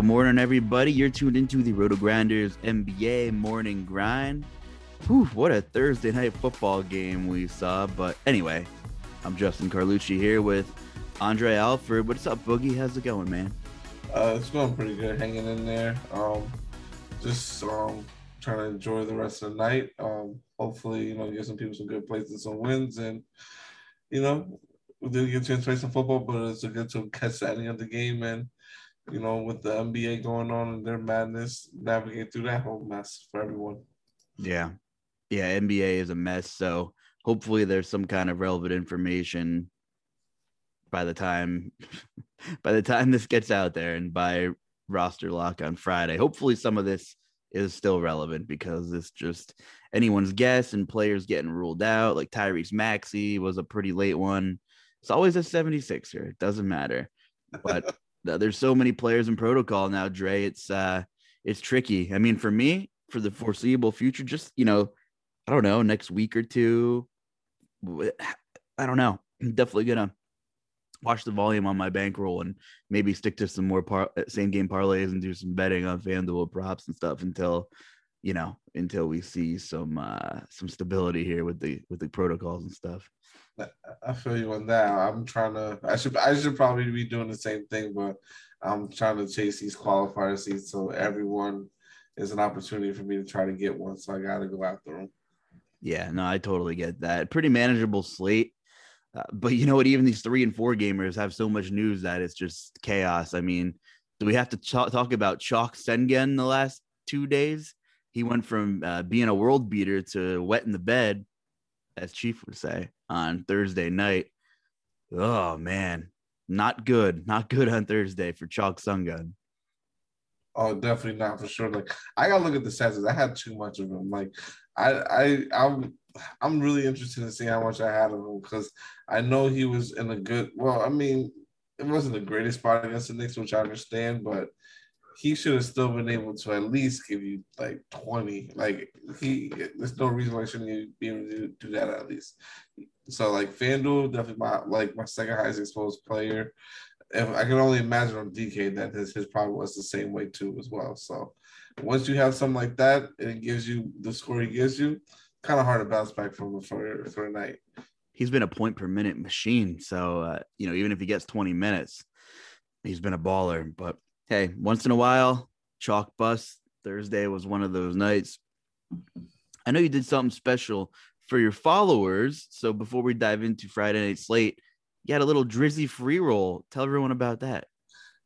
Good morning, everybody. You're tuned into the RotoGrinders NBA morning grind. Whew, what a Thursday night football game we saw. But anyway, I'm Justin Carlucci here with Andre Alford. What's up, Boogie? How's it going, man? Uh, it's going pretty good, hanging in there. Um, just um, trying to enjoy the rest of the night. Um, hopefully, you know, get some people some good plays and some wins, and you know, we did get to play some football, but it's a good to catch the ending of the game and you know, with the NBA going on and their madness, navigate through that whole mess for everyone. Yeah. Yeah. NBA is a mess. So hopefully there's some kind of relevant information by the time by the time this gets out there and by roster lock on Friday. Hopefully some of this is still relevant because it's just anyone's guess and players getting ruled out. Like Tyrese Maxey was a pretty late one. It's always a 76er. It doesn't matter. But there's so many players in protocol now, Dre. It's uh it's tricky. I mean, for me, for the foreseeable future, just you know, I don't know, next week or two. I don't know. I'm definitely gonna watch the volume on my bankroll and maybe stick to some more par- same game parlays and do some betting on FanDuel props and stuff until you know until we see some uh some stability here with the with the protocols and stuff. I feel you on that. I'm trying to. I should. I should probably be doing the same thing, but I'm trying to chase these qualifier seats so everyone is an opportunity for me to try to get one. So I got to go after them. Yeah, no, I totally get that. Pretty manageable slate. Uh, but you know what? Even these three and four gamers have so much news that it's just chaos. I mean, do we have to ch- talk about Chalk Sengun the last two days? He went from uh, being a world beater to wet in the bed as Chief would say, on Thursday night. Oh man, not good, not good on Thursday for Chalk Sengun. Oh, definitely not for sure. Like I gotta look at the stats. I had too much of him. Like I, I, I'm, I'm really interested to see how much I had of him because I know he was in a good. Well, I mean, it wasn't the greatest spot against the Knicks, which I understand, but he should have still been able to at least give you like 20. Like he there's no reason why shouldn't be able to do that at least. So like FanDuel, definitely my like my second highest exposed player. If I can only imagine on DK that his, his probably was the same way too as well. So once you have something like that and it gives you the score he gives you, kind of hard to bounce back from for for a night. He's been a point per minute machine. So uh, you know, even if he gets 20 minutes, he's been a baller. But hey, once in a while, chalk bust. Thursday was one of those nights. I know you did something special for your followers. So before we dive into Friday night slate, you had a little drizzy free roll. Tell everyone about that.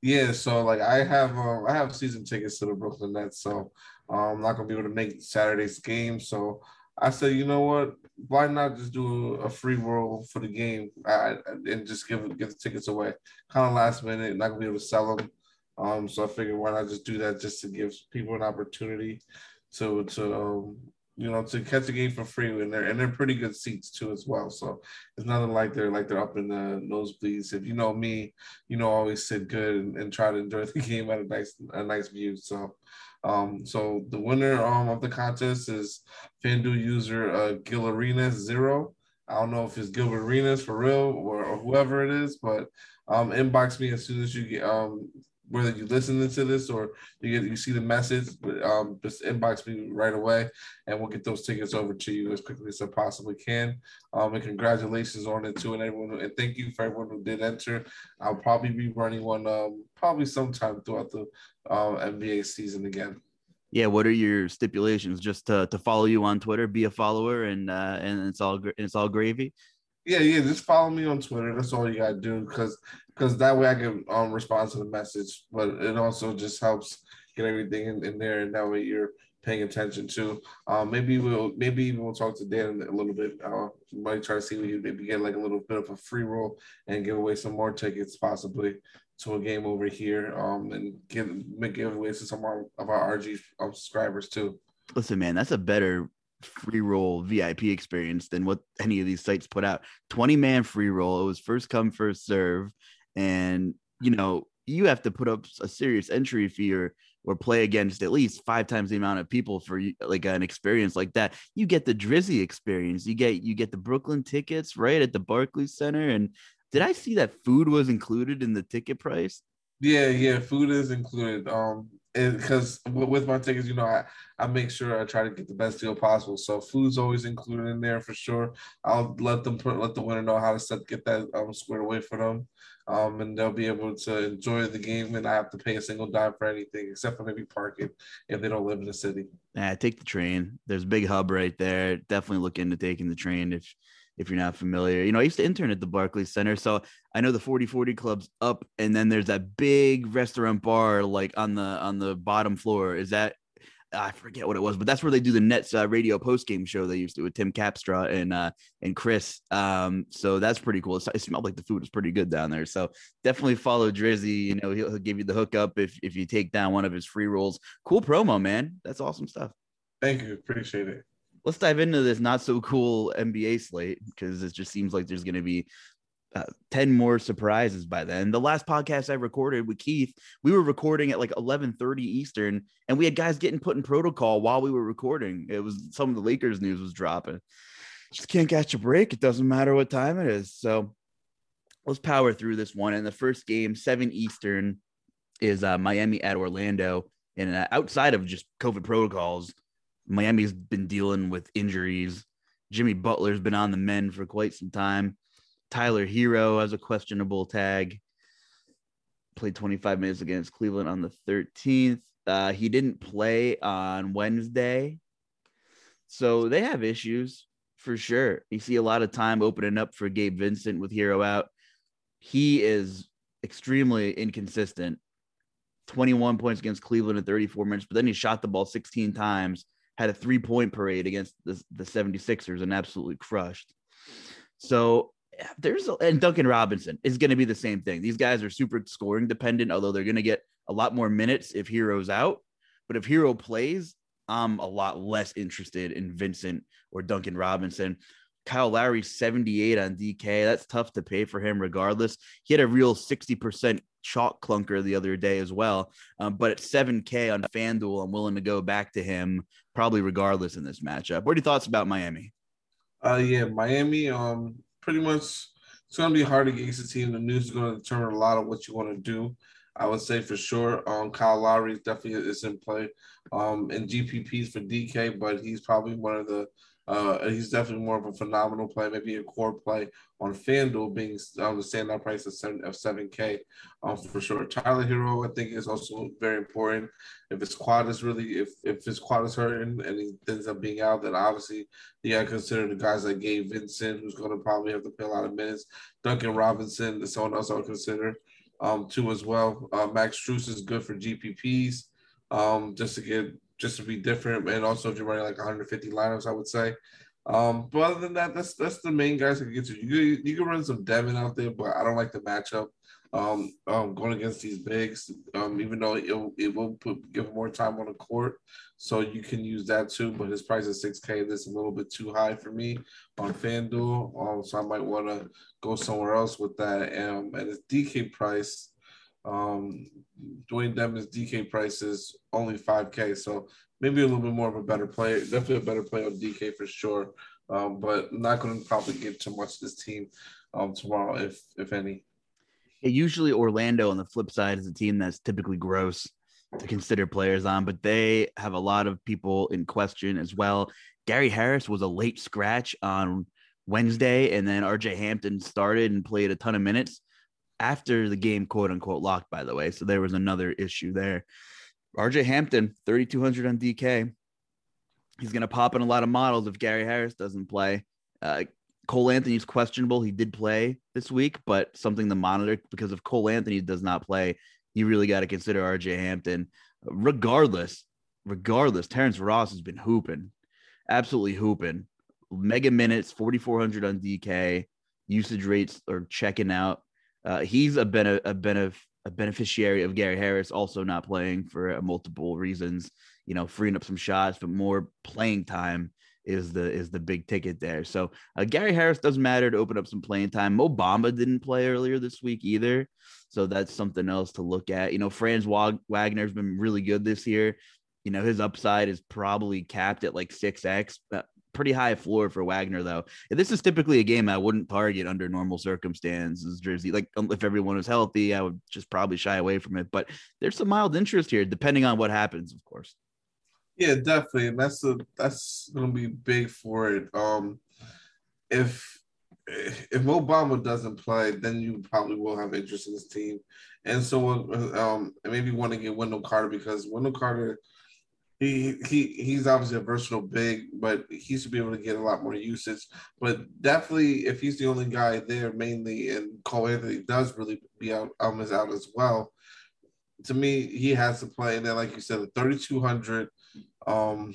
Yeah, so like I have um, I have season tickets to the Brooklyn Nets, so um, I'm not gonna be able to make Saturday's game. So I said, you know what? Why not just do a free roll for the game I, and just give give the tickets away? Kind of last minute, not gonna be able to sell them. Um, so I figured why not just do that just to give people an opportunity to to um, you know to catch a game for free and they're and they're pretty good seats too as well. So it's nothing like they're like they're up in the nosebleeds. If you know me, you know I always sit good and, and try to enjoy the game at a nice a nice view. So um, so the winner um, of the contest is FanDuel user uh, Gil Arenas zero. I don't know if it's Gilbert Arenas for real or, or whoever it is, but um, inbox me as soon as you get um, whether you listening to this or you get you see the message, um, just inbox me right away, and we'll get those tickets over to you as quickly as I possibly can. Um, and congratulations on it too, and everyone, and thank you for everyone who did enter. I'll probably be running one um, probably sometime throughout the uh, NBA season again. Yeah, what are your stipulations? Just to, to follow you on Twitter, be a follower, and uh, and it's all it's all gravy. Yeah, yeah. Just follow me on Twitter. That's all you gotta do because because that way I can um respond to the message. But it also just helps get everything in, in there, and that way you're paying attention to. Um, maybe we'll maybe we'll talk to Dan a little bit. Uh, might try to see we maybe get like a little bit of a free roll and give away some more tickets possibly to a game over here. Um, and give make giveaways to some of our, of our RG subscribers too. Listen, man, that's a better free roll VIP experience than what any of these sites put out. 20 man free roll. It was first come, first serve. And, you know, you have to put up a serious entry fee or, or play against at least five times the amount of people for like an experience like that. You get the Drizzy experience. You get you get the Brooklyn tickets right at the Barclays Center. And did I see that food was included in the ticket price? Yeah, yeah, food is included. Um, because with my tickets, you know, I, I make sure I try to get the best deal possible. So food's always included in there for sure. I'll let them put, let the winner know how to set get that um, squared away for them, um, and they'll be able to enjoy the game and I have to pay a single dime for anything except for maybe parking if they don't live in the city. Yeah, take the train. There's a big hub right there. Definitely look into taking the train if if you're not familiar. You know, I used to intern at the Barclays Center, so I know the 4040 club's up and then there's that big restaurant bar like on the on the bottom floor. Is that I forget what it was, but that's where they do the Nets uh, radio post game show they used to with Tim Capstraw and uh, and Chris. Um, so that's pretty cool. It, it smelled like the food was pretty good down there. So definitely follow Drizzy. You know, he'll, he'll give you the hookup if if you take down one of his free rolls. Cool promo, man. That's awesome stuff. Thank you. Appreciate it let's dive into this not so cool NBA slate because it just seems like there's going to be uh, 10 more surprises by then. The last podcast I recorded with Keith, we were recording at like 11:30 Eastern and we had guys getting put in protocol while we were recording. It was some of the Lakers news was dropping. Just can't catch a break. It doesn't matter what time it is. So let's power through this one. And the first game, 7 Eastern, is uh, Miami at Orlando. And uh, outside of just COVID protocols, Miami's been dealing with injuries. Jimmy Butler's been on the mend for quite some time. Tyler Herro has a questionable tag. Played 25 minutes against Cleveland on the 13th. Uh, he didn't play on Wednesday. So they have issues for sure. You see a lot of time opening up for Gabe Vincent with Herro out. He is extremely inconsistent. 21 points against Cleveland in 34 minutes, but then he shot the ball 16 times had a three point parade against the, the 76ers and absolutely crushed. So there's and Duncan Robinson is going to be the same thing. These guys are super scoring dependent, although they're going to get a lot more minutes if Herro's out. But if Herro plays, I'm a lot less interested in Vincent or Duncan Robinson. Kyle Lowry 78 on DK. That's tough to pay for him regardless. He had a real 60% chalk clunker the other day as well. Um, but at 7K on FanDuel, I'm willing to go back to him probably regardless in this matchup. What are your thoughts about Miami? Uh, yeah, Miami, um, pretty much it's going to be hard against the team. The news is going to determine a lot of what you want to do. I would say for sure, um, Kyle Lowry definitely is in play. Um, and GPPs for DK, but he's probably one of the uh, he's definitely more of a phenomenal play, maybe a core play on FanDuel being um, the standout price of seven of seven K, um, for sure. Tyler Herro, I think, is also very important. If his quad is really if if his quad is hurting and he ends up being out, then obviously you got to consider the guys like Gabe Vincent, who's going to probably have to play a lot of minutes. Duncan Robinson is someone else I'll consider um, too as well. Uh, Max Strus is good for GPPs, um, just to get just to be different, and also if you're running like 150 lineups, I would say. Um, but other than that, that's that's the main guys I can get to. You you can run some Devin out there, but I don't like the matchup. Um, um, going against these bigs, um, even though it, it will put give more time on the court, so you can use that too. But his price is six K. That's a little bit too high for me on FanDuel, um, so I might want to go somewhere else with that. Um, and his DK price, um, Dewayne Dedmon's DK price is only 5K. So maybe a little bit more of a better play. Definitely a better play on DK for sure. Um, but not going to probably get too much this team um, tomorrow, if if any. Usually Orlando on the flip side is a team that's typically gross to consider players on, but they have a lot of people in question as well. Gary Harris was a late scratch on Wednesday, and then RJ Hampton started and played a ton of minutes after the game, quote unquote, locked, by the way. So there was another issue there. RJ Hampton, 3,200 on DK. He's going to pop in a lot of models if Gary Harris doesn't play. Uh, Cole Anthony's questionable. He did play this week, but something to monitor because if Cole Anthony does not play, you really got to consider RJ Hampton. Regardless, regardless, Terrence Ross has been hooping, absolutely hooping. Mega minutes, 4,400 on DK. Usage rates are checking out. Uh, he's a, bene- a, benef- a beneficiary of Gary Harris also not playing for uh, multiple reasons. You know, freeing up some shots, but more playing time is the is the big ticket there. So uh, Gary Harris does matter to open up some playing time. Mo Bamba didn't play earlier this week either, so that's something else to look at. You know, Franz Wagner's been really good this year. You know, his upside is probably capped at like six x, pretty high floor for Wagner, though. And this is typically a game I wouldn't target under normal circumstances. Jersey, like um, if everyone was healthy, I would just probably shy away from it. But there's some mild interest here, depending on what happens, of course. Yeah, definitely, and that's a that's gonna be big for it. Um, if if Mo Bamba doesn't play, then you probably will have interest in this team, and so um, maybe want to get Wendell Carter because Wendell Carter he he he's obviously a versatile big, but he should be able to get a lot more usage. But definitely, if he's the only guy there, mainly, and Cole Anthony does really be out, um, is out as well. To me, he has to play. And then, like you said, the thirty two hundred, um,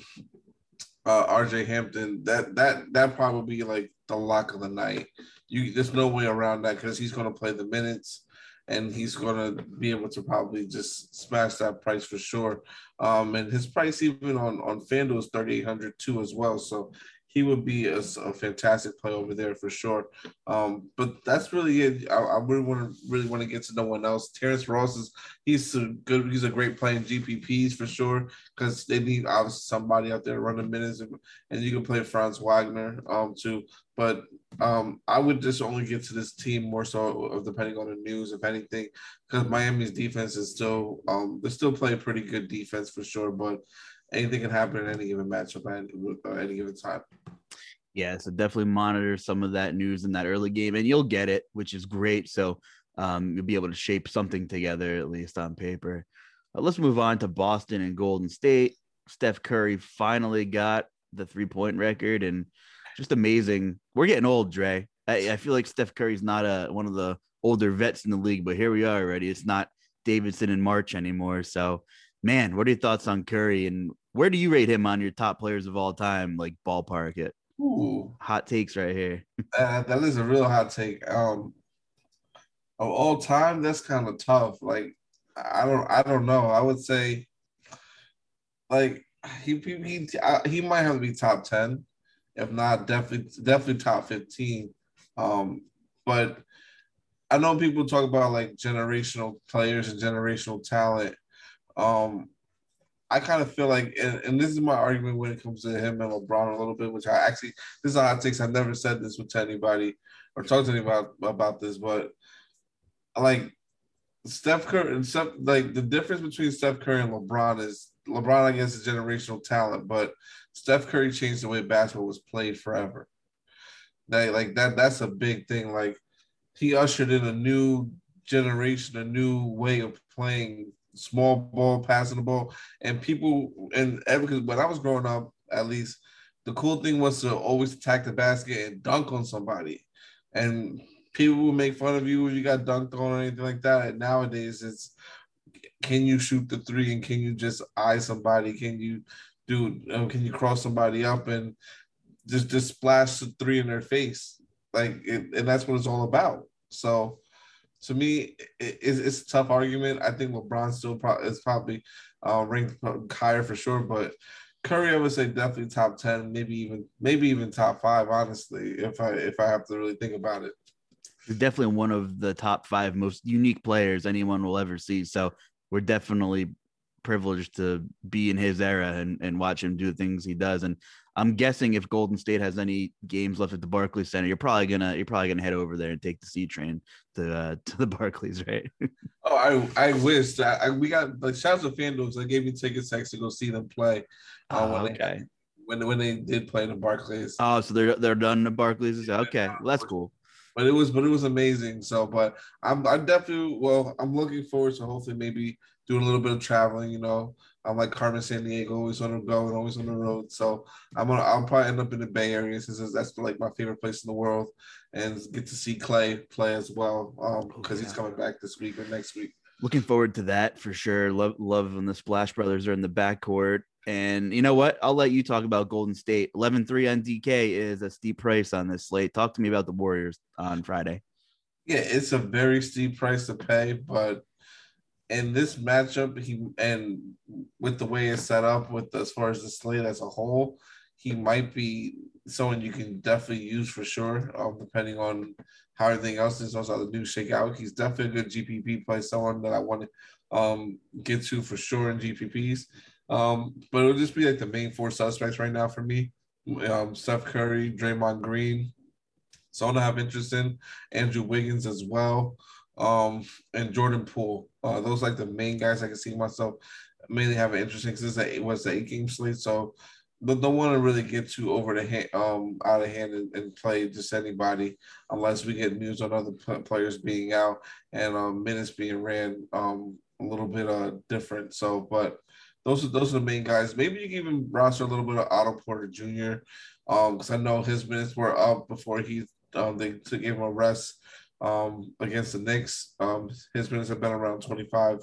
uh, RJ Hampton. That that that probably be like the lock of the night. You there's no way around that because he's going to play the minutes and he's going to be able to probably just smash that price for sure. Um, and his price even on on FanDuel is thirty eight hundred too as well. So he would be a, a, fantastic play over there for sure. Um, but that's really it. I, I really want to really want to get to no one else. Terrence Ross is he's a good. He's a great play in GPPs for sure because they need obviously somebody out there running run minutes, and, and you can play Franz Wagner um, too. But um, I would just only get to this team more so of depending on the news, if anything, because Miami's defense is still um, they still play pretty good defense for sure, but anything can happen in any given matchup at, at any given time. Yeah, so definitely monitor some of that news in that early game, and you'll get it, which is great. So um, you'll be able to shape something together at least on paper. Uh, let's move on to Boston and Golden State. Steph Curry finally got the three point record, and just amazing. We're getting old, Dre. I, I feel like Steph Curry's not a one of the older vets in the league, but here we are already. It's not Davidson in March anymore. So, man, what are your thoughts on Curry and where do you rate him on your top players of all time, like ballpark it? Ooh. Hot takes right here. uh, that is a real hot take. Um, of all time, that's kind of tough. Like, I don't, I don't know. I would say, like, he he he, he might have to be top ten, if not definitely definitely top fifteen. Um, but I know people talk about like generational players and generational talent. Um, I kind of feel like, and, and, this is my argument when it comes to him and LeBron a little bit, which I actually, this is a hot takes. I've never said this with anybody or talked to anybody about, about this, but like Steph Curry and Steph, like the difference between Steph Curry and LeBron is LeBron, I guess, is generational talent, but Steph Curry changed the way basketball was played forever. That, like that, that's a big thing. Like he ushered in a new generation, a new way of playing small ball, passing the ball, and people and because when I was growing up, at least the cool thing was to always attack the basket and dunk on somebody, and people would make fun of you if you got dunked on or anything like that. And nowadays, it's can you shoot the three and can you just eye somebody? Can you do? Um, can you cross somebody up and just just splash the three in their face? Like, it, and that's what it's all about. So to me, it, it's, a tough argument. I think LeBron still pro- is probably uh, ranked higher for sure, but Curry, I would say definitely top ten, maybe even maybe even top five. Honestly, if I if I have to really think about it, he's definitely one of the top five most unique players anyone will ever see. So we're definitely privileged to be in his era and, and watch him do the things he does. And I'm guessing if Golden State has any games left at the Barclays Center, you're probably gonna you're probably gonna head over there and take the C train to uh, to the Barclays, right? oh, I I wish I, I we got like shouts to FanDuel. I gave me tickets to go see them play. Uh, oh, when okay. They, when when they did play in the Barclays. Oh, so they're they're done the Barclays. Okay, well, that's cool. But it was but it was amazing. So, but I'm I definitely well I'm looking forward to hopefully maybe doing a little bit of traveling. You know, I'm like Carmen Sandiego, always on the go and always on the road. So I'm gonna I'll probably end up in the Bay Area since that's like my favorite place in the world, and get to see Clay play as well because um, yeah. he's coming back this week or next week. Looking forward to that for sure. Love love when the Splash Brothers are in the backcourt. And you know what? I'll let you talk about Golden State. 11 3 on DK is a steep price on this slate. Talk to me about the Warriors on Friday. Yeah, it's a very steep price to pay, but in this matchup, he and with the way it's set up, with as far as the slate as a whole, he might be someone you can definitely use for sure. Um, depending on how everything else is, also the new shake out. He's definitely a good GPP play, someone that I want to um get to for sure in GPPs. Um, but it'll just be like the main four suspects right now for me. um, Steph Curry, Draymond Green. Someone I have interest in, Andrew Wiggins as well, um, and Jordan Poole. Uh, those like the main guys I can see myself mainly have an interest in because it was the eight game slate. So but don't want to really get too over the hand, um, out of hand and, and, play just anybody unless we get news on other players being out and um, minutes being ran um, a little bit uh, different. So, but those are those are the main guys. Maybe you can even roster a little bit of Otto Porter Jr. because um, I know his minutes were up before he um, they took him a rest um, against the Knicks. Um, his minutes have been around 25,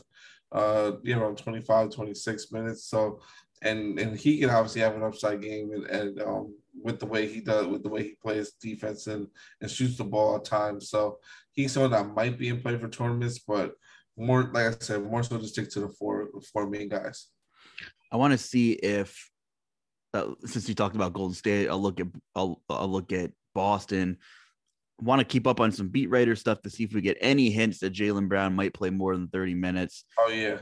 uh, yeah, around 25, 26 minutes. So and and he can obviously have an upside game and, and um, with the way he does with the way he plays defense and and shoots the ball at times. So he's someone that might be in play for tournaments, but more like I said, more so to stick to the four four main guys. I want to see if uh, since you talked about Golden State, I'll look at I'll, I'll look at Boston. Want to keep up on some beat writer stuff to see if we get any hints that Jaylen Brown might play more than 30 minutes. Oh yeah.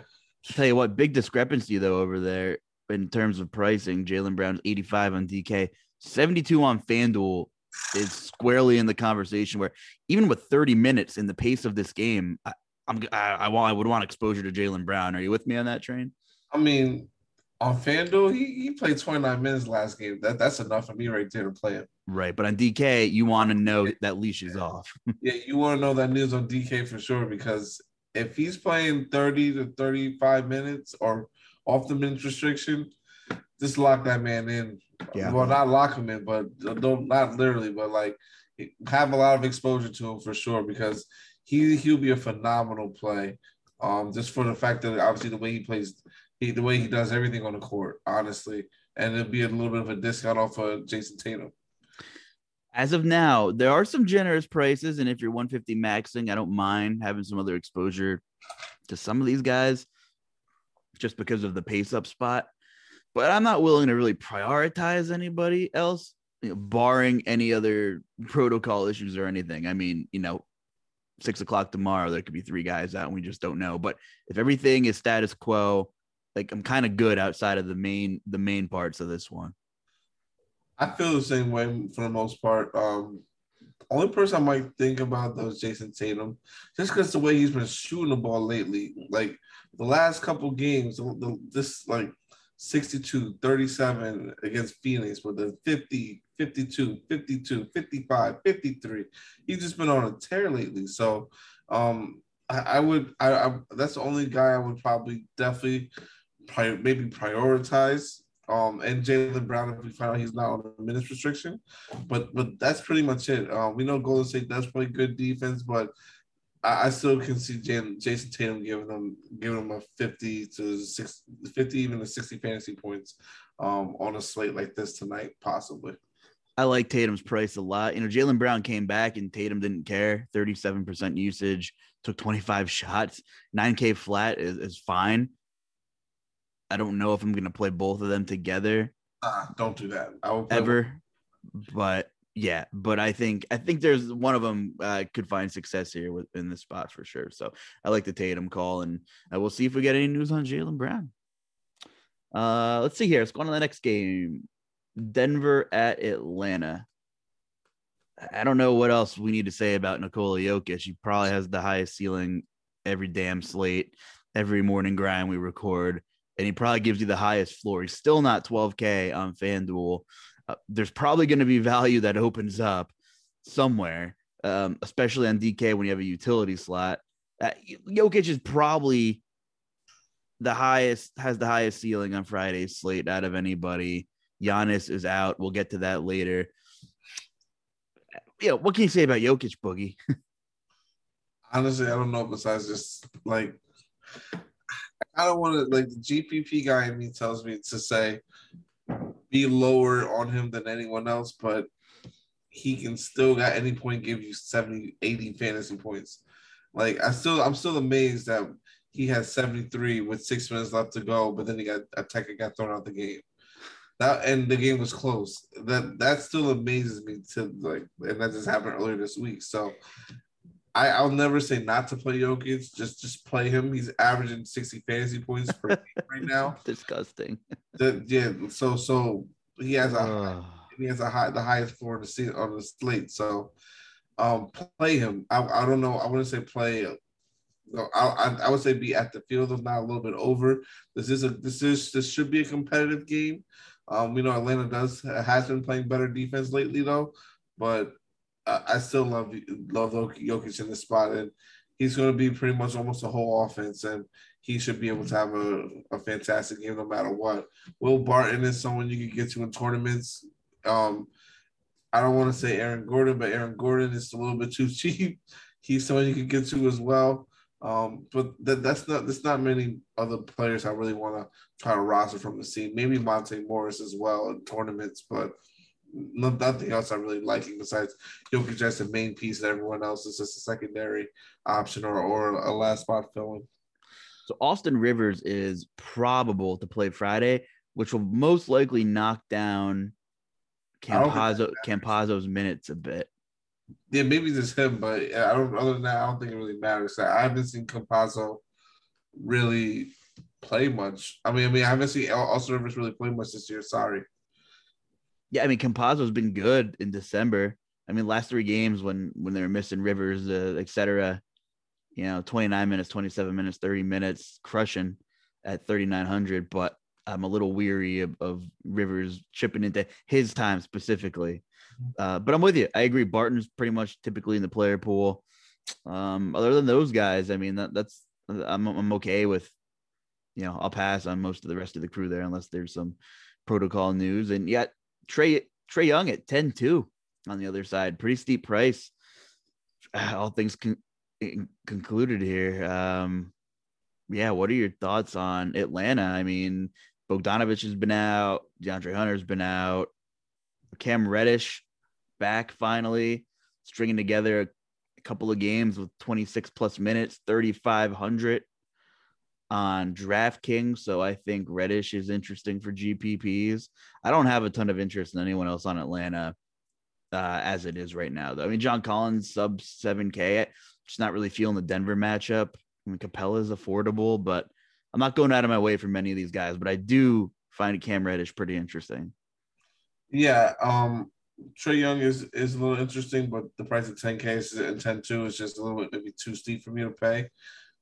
tell you what, big discrepancy though over there in terms of pricing. Jaylen Brown's 85 on DK, 72 on FanDuel is squarely in the conversation where even with 30 minutes in the pace of this game, I, I'm I, I want I would want exposure to Jaylen Brown. Are you with me on that train? I mean, on FanDuel, he, he played 29 minutes last game. That that's enough for me right there to play him. Right, but on DK, you want to know that leash is off. yeah, you want to know that news on DK for sure because if he's playing 30 to 35 minutes or off the minutes restriction, just lock that man in. Yeah. Well, not lock him in, but don't not literally, but like have a lot of exposure to him for sure because he he'll be a phenomenal play. Um, just for the fact that obviously the way he plays, he the way he does everything on the court, honestly, and it'll be a little bit of a discount off of Jayson Tatum. As of now, there are some generous prices, and if you're 150 maxing, I don't mind having some other exposure to some of these guys just because of the pace up spot. But I'm not willing to really prioritize anybody else, you know, barring any other protocol issues or anything. I mean, you know, six o'clock tomorrow, there could be three guys out and we just don't know. But if everything is status quo, like I'm kind of good outside of the main the main parts of this one. I feel the same way for the most part. Um, only person I might think about though is Jayson Tatum, just because the way he's been shooting the ball lately. Like the last couple games, the, this like 62, 37 against Phoenix with a 50, 52, 52, 55, 53. He's just been on a tear lately. So um I, I would I, I, that's the only guy I would probably definitely maybe prioritize. Um and Jaylen Brown if we find out he's not on a minutes restriction. But but that's pretty much it. Um we know Golden State does play good defense, but I, I still can see Jan, Jayson Tatum giving them giving them a 50 to 60, 50 even to 60 fantasy points um, on a slate like this tonight, possibly. I like Tatum's price a lot. You know, Jaylen Brown came back and Tatum didn't care. 37% usage, took 25 shots. 9K flat is, is fine. I don't know if I'm going to play both of them together. Uh, don't do that. I will ever. But yeah, but I think I think there's one of them uh, could find success here with, in this spot for sure. So I like the Tatum call, and uh, we'll see if we get any news on Jaylen Brown. Uh, let's see here. Let's go on to the next game. Denver at Atlanta. I don't know what else we need to say about Nikola Jokic. He probably has the highest ceiling every damn slate, every morning grind we record, and he probably gives you the highest floor. He's still not 12K on FanDuel uh, there's probably going to be value that opens up somewhere, um, especially on DK when you have a utility slot. Uh, Jokic is probably the highest, has the highest ceiling on Friday's slate out of anybody. Giannis is out. We'll get to that later. Yeah, what can you say about Jokic, Boogie? Honestly, I don't know. Besides just like, I don't want to like the GPP guy in me tells me to say be lower on him than anyone else, but he can still at any point give you 70, 80 fantasy points. Like I still I'm still amazed that he has 73 with six minutes left to go, but then he got a tech got thrown out the game. That and the game was close. That that still amazes me to like, and that just happened earlier this week. So I, I'll never say not to play Jokic. Just just play him. He's averaging 60 fantasy points per game right now. Disgusting. The, yeah. So so he has a uh. he has a high the highest floor to see on the slate. So um play him. I, I don't know. I wouldn't say play no, I, I would say be at the field of not a little bit over. This is a this is this should be a competitive game. Um, we know Atlanta does has been playing better defense lately though, but I, I still love love Jokic in this spot, and he's going to be pretty much almost the whole offense, and he should be able to have a, a fantastic game no matter what. Will Barton is someone you can get to in tournaments. Um, I don't want to say Aaron Gordon, but Aaron Gordon is a little bit too cheap. He's someone you can get to as well. Um, but that, that's not there's not many other players I really want to try to roster from the scene. Maybe Monte Morris as well in tournaments, but nothing else I'm really liking besides Jokic as the main piece, and everyone else is just a secondary option or, or a last spot filling. So Austin Rivers is probable to play Friday, which will most likely knock down Campazzo, Campazzo's minutes a bit. Yeah, maybe just him, but I don't. Other than that, I don't think it really matters. I haven't seen Campazzo really play much. I mean, I mean, I haven't seen Austin Rivers really play much this year. Sorry. Yeah, I mean, Campazzo's been good in December. I mean, last three games when when they were missing Rivers, uh, etc. You know, 29 minutes, 27 minutes, 30 minutes, crushing at 3,900. But I'm a little weary of, of Rivers chipping into his time specifically. Uh, but I'm with you. I agree. Barton's pretty much typically in the player pool. Um, other than those guys, I mean, that, that's I'm I'm okay with. You know, I'll pass on most of the rest of the crew there unless there's some protocol news. And yet, Trae Trey Young at 10-2 on the other side, pretty steep price. All things con- concluded here. Um, yeah, what are your thoughts on Atlanta? I mean, Bogdanovic has been out, DeAndre Hunter's been out, Cam Reddish back finally, stringing together a couple of games with 26 plus minutes, 3,500 on DraftKings. So I think Reddish is interesting for GPPs. I don't have a ton of interest in anyone else on Atlanta uh, as it is right now, though. I mean, John Collins sub 7K. Just not really feeling the Denver matchup. I mean, Capela is affordable, but I'm not going out of my way for many of these guys. But I do find Cam Reddish pretty interesting. Yeah, um, Trae Young is is a little interesting, but the price of 10K and 10 2 is just a little bit maybe too steep for me to pay.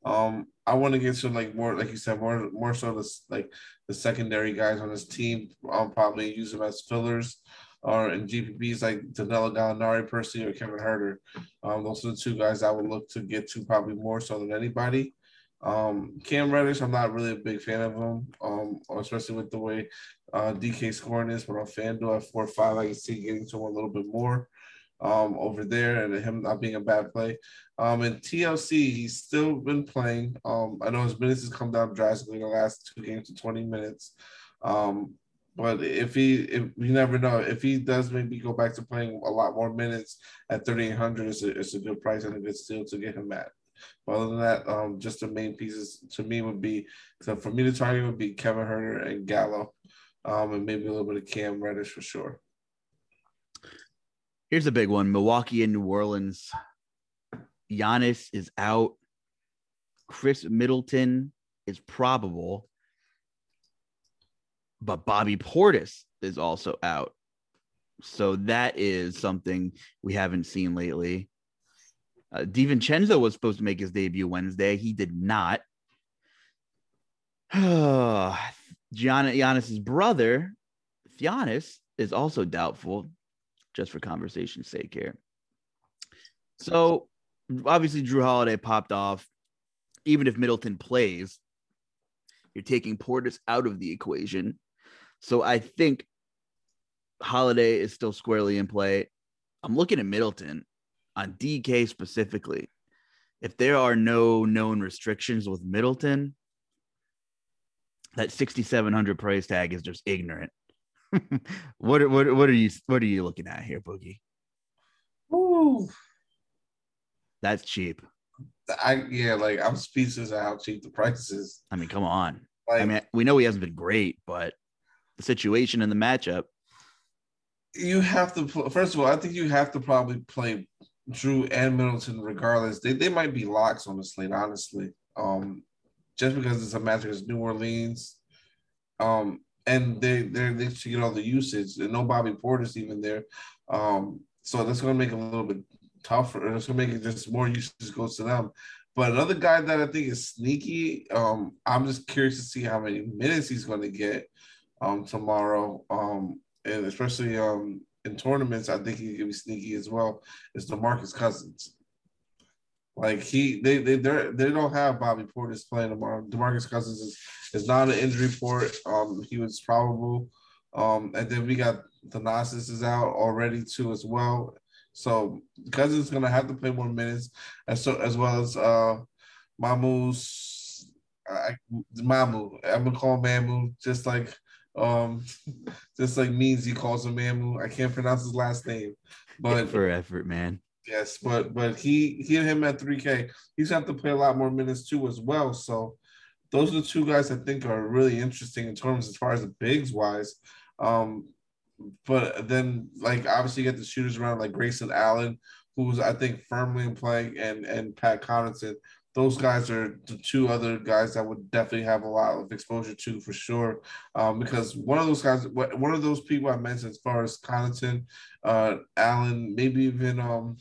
Um, I want to get to like more, like you said, more more so the like the secondary guys on this team. I'll probably use them as fillers or in GPPs like Danilo Gallinari, Percy, or Kevin Huerter. Um, those are the two guys I would look to get to probably more so than anybody. Um, Cam Reddish, I'm not really a big fan of him, um, especially with the way uh, DK scoring is. But on FanDuel at four or five, I can see getting to him a little bit more um, over there, and him not being a bad play. Um, and TLC, he's still been playing. Um, I know his minutes has come down drastically in the last two games to 20 minutes. Um, but if he, if you never know, if he does maybe go back to playing a lot more minutes at 3,800, it's a, it's a good price and a good steal to get him at. But other than that, um, just the main pieces to me would be so for me to target would be Kevin Huerter and Gallo, um, and maybe a little bit of Cam Reddish for sure. Here's a big one: Milwaukee and New Orleans. Giannis is out. Khris Middleton is probable, but Bobby Portis is also out. So that is something we haven't seen lately. Uh, DiVincenzo was supposed to make his debut Wednesday. He did not. Gian- Giannis's brother, Giannis, is also doubtful, just for conversation's sake here. So obviously, Jrue Holiday popped off. Even if Middleton plays, you're taking Portis out of the equation. So I think Holiday is still squarely in play. I'm looking at Middleton on DK specifically, if there are no known restrictions with Middleton, that 6700 price tag is just ignorant. what, what what are you what are you looking at here, Boogie? Ooh. That's cheap. I yeah, like I'm speechless at how cheap the price is. I mean, come on. Like, I mean, we know he hasn't been great, but the situation and the matchup. You have to first of all, I think you have to probably play Jrue and Middleton, regardless, they, they might be locks on the slate, honestly. Um, just because it's a match against New Orleans. Um, and they they're they should get all the usage. And no Bobby Portis even there, um, so that's going to make it a little bit tougher. And it's going to make it just more usage goes to them. But another guy that I think is sneaky, um, I'm just curious to see how many minutes he's going to get um, tomorrow, um, and especially um, in tournaments. I think he can be sneaky as well. Is DeMarcus Cousins? Like he, they, they, they, don't have Bobby Portis playing tomorrow. Demarcus Cousins is, is not an injury report. Um, he was probable. Um, and then we got Thanasis is out already too as well. So Cousins is gonna have to play more minutes, as so as well as uh, Mamu's I, Mamu. I'm gonna call Mamu just like um, just like means he calls him Mamu. I can't pronounce his last name, but for effort, man. Yes, but but he he and him at 3K, he's have to play a lot more minutes too as well. So those are the two guys I think are really interesting in terms as far as the bigs wise. Um, but then like obviously you get the shooters around like Grayson Allen, who's I think firmly in play, and and Pat Connaughton. Those guys are the two other guys that would definitely have a lot of exposure to for sure. Um, because one of those guys, one of those people I mentioned as far as Connaughton, uh, Allen, maybe even um,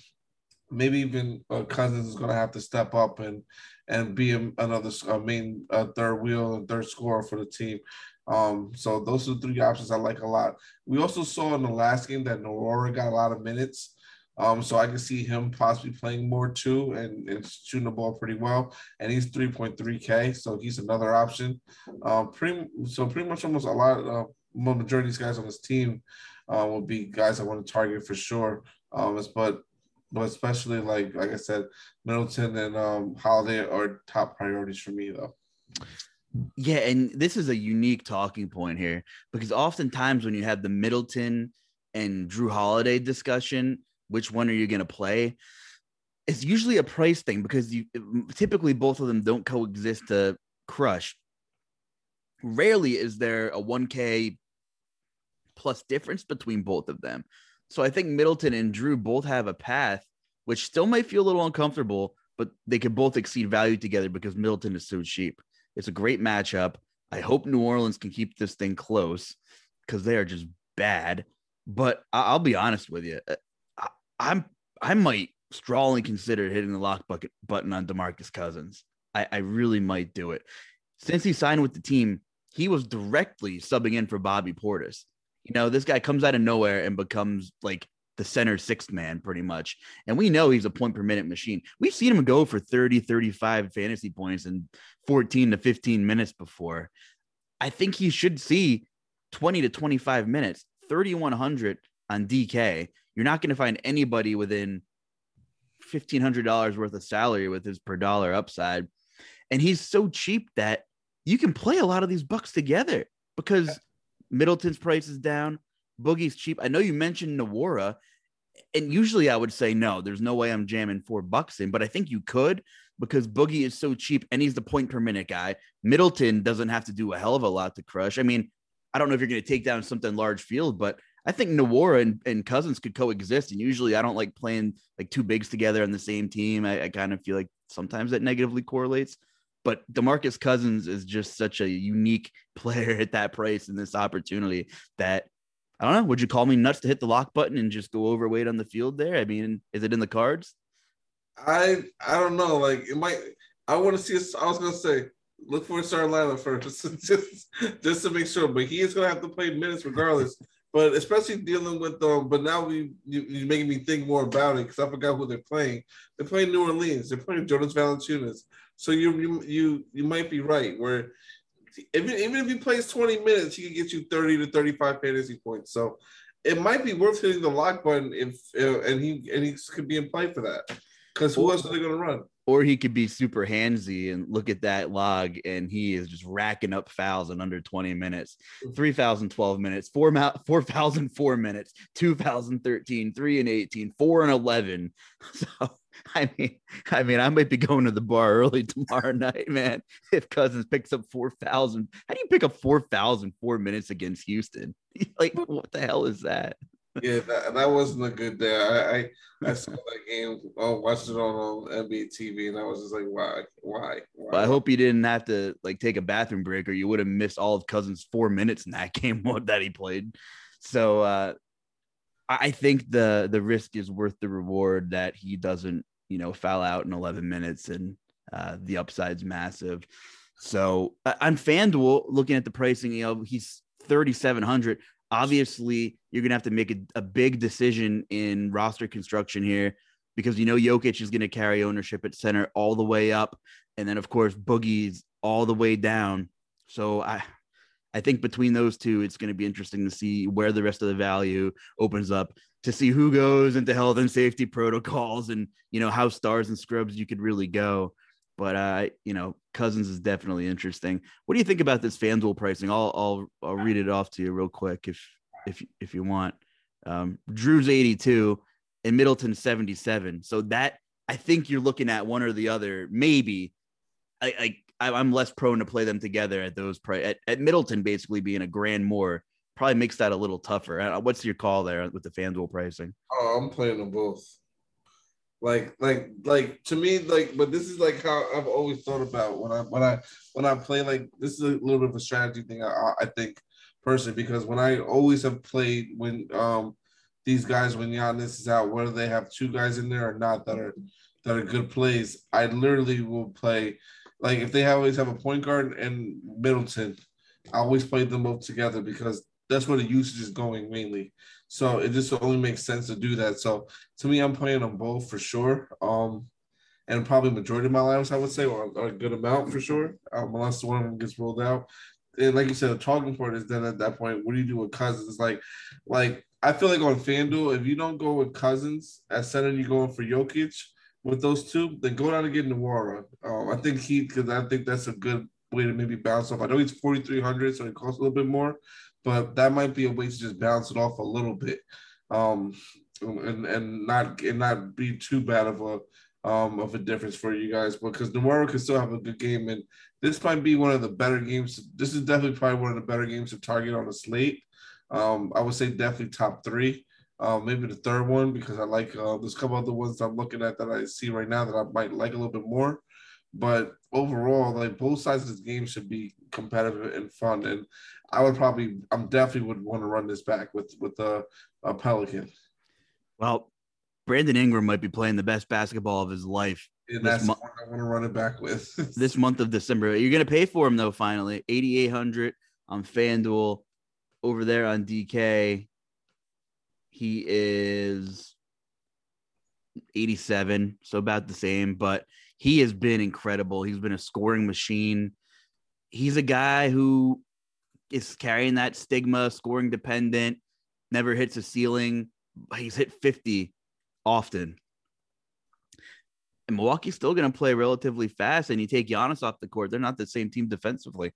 maybe even uh, Cousins is going to have to step up and and be a, another main uh, third wheel and third scorer for the team. Um, so those are the three options I like a lot. We also saw in the last game that Nwora got a lot of minutes. Um, so I can see him possibly playing more too and, and shooting the ball pretty well. And he's 3.3K, so he's another option. Um, pretty so pretty much almost a lot of uh, majority of these guys on this team uh, will be guys I want to target for sure. Um, but but especially like like I said, Middleton and um, Holiday are top priorities for me though. Yeah, and this is a unique talking point here because oftentimes when you have the Middleton and Jrue Holiday discussion, which one are you going to play? It's usually a price thing because you typically both of them don't coexist to crush. Rarely is there a 1K plus difference between both of them. So I think Middleton and Jrue both have a path which still might feel a little uncomfortable, but they could both exceed value together because Middleton is so cheap. It's a great matchup. I hope New Orleans can keep this thing close because they are just bad. But I'll be honest with you, uh, I, am I might strongly consider hitting the lock bucket button on Demarcus Cousins. I, I really might do it. Since he signed with the team, he was directly subbing in for Bobby Portis. You know, this guy comes out of nowhere and becomes like the center sixth man pretty much. And we know he's a point per minute machine. We've seen him go for 30, 35 fantasy points in 14 to 15 minutes before. I think he should see 20 to 25 minutes, 3,100 on DK. You're not going to find anybody within $1,500 worth of salary with his per dollar upside. And he's so cheap that you can play a lot of these bucks together because Middleton's price is down. Boogie's cheap. I know you mentioned Nwora, and usually I would say no, there's no way I'm jamming four bucks in, but I think you could because Boogie is so cheap and he's the point per minute guy. Middleton doesn't have to do a hell of a lot to crush. I mean, I don't know if you're going to take down something large field, but I think Nwora and, and Cousins could coexist. And usually I don't like playing like two bigs together on the same team. I, I kind of feel like sometimes that negatively correlates. But Demarcus Cousins is just such a unique player at that price and this opportunity that I don't know. Would you call me nuts to hit the lock button and just go overweight on the field there? I mean, is it in the cards? I I don't know. Like it might. I want to see. I was gonna say look for a lineup first, just just to make sure. But he is gonna have to play minutes regardless. but especially dealing with um. But now we you, you're making me think more about it because I forgot who they're playing. They're playing New Orleans. They're playing Jonas Valanciunas. So you you you you might be right where even even if he plays 20 minutes, he can get you 30 to 35 fantasy points. So it might be worth hitting the lock button if uh, and he and he could be in play for that. Because who else are they going to run? Or he could be super handsy and look at that log, and he is just racking up fouls in under 20 minutes. Mm-hmm. 3,012 minutes, four, ma- 4,004 minutes, 2,013, 3 and 18, 4 and 11. So I mean, I mean, I might be going to the bar early tomorrow night, man. If Cousins picks up four thousand, how do you pick up four thousand four minutes against Houston? like, what the hell is that? yeah, that, that wasn't a good day. I, I, I saw that game, oh, watched it on, on NBA TV, and I was just like, why, why? why? Well, I hope you didn't have to like take a bathroom break, or you would have missed all of Cousins' four minutes in that game that he played. So uh, I think the the risk is worth the reward that he doesn't, you know, foul out in 11 minutes, and uh, the upside's massive. So uh, on FanDuel, looking at the pricing, you know, he's 3,700 obviously you're gonna have to make a, a big decision in roster construction here because you know Jokic is gonna carry ownership at center all the way up, and then of course Boogie's all the way down. So I I think between those two, it's going to be interesting to see where the rest of the value opens up to see who goes into health and safety protocols and you know how stars and scrubs you could really go. But uh, you know, Cousins is definitely interesting. What do you think about this FanDuel pricing? I'll I'll I'll read it off to you real quick if if if you want. Um, Jrue's 82 and Middleton 77. So that I think you're looking at one or the other. Maybe I, I I'm less prone to play them together at those price at, at Middleton basically being a grand more probably makes that a little tougher. What's your call there with the FanDuel pricing? Oh, I'm playing them both. Like, like, like to me, like, but this is like how I've always thought about when I when I when I play. Like, this is a little bit of a strategy thing. I, I think personally because when I always have played when um these guys when Giannis is out, whether they have two guys in there or not that are that are good plays, I literally will play like if they always have a point guard and Middleton, I always play them both together because that's where the usage is going mainly. So it just only makes sense to do that. So to me, I'm playing them both for sure. Um, and probably majority of my lives, I would say, or, or a good amount for sure, um, unless one of them gets rolled out. And like you said, the talking point is then at that point, what do you do with Cousins? Like, like I feel like on FanDuel, if you don't go with Cousins at center, you're going for Jokic with those two, then go down and get Nwora. Um, I think he, because I think that's a good way to maybe bounce off. I know he's 4,300, so it costs a little bit more, but that might be a way to just bounce it off a little bit, um, and and not and not be too bad of a um of a difference for you guys because Nwora can still have a good game, and this might be one of the better games. This is definitely probably one of the better games to target on the slate. Um, I would say definitely top three. Uh, maybe the third one because I like uh, there's a couple other ones I'm looking at that I see right now that I might like a little bit more. But overall, like both sides of this game should be competitive and fun. And I would probably, I'm definitely would want to run this back with with a, a Pelican. Well, Brandon Ingram might be playing the best basketball of his life. And that's mo- I want to run it back with this month of December. You're gonna pay for him though. Finally, 8,800 on FanDuel. Over there on DK, he is 87, so about the same. But he has been incredible. He's been a scoring machine. He's a guy who is carrying that stigma, scoring dependent, never hits a ceiling. He's hit 50 often. And Milwaukee's still going to play relatively fast, and you take Giannis off the court. They're not the same team defensively.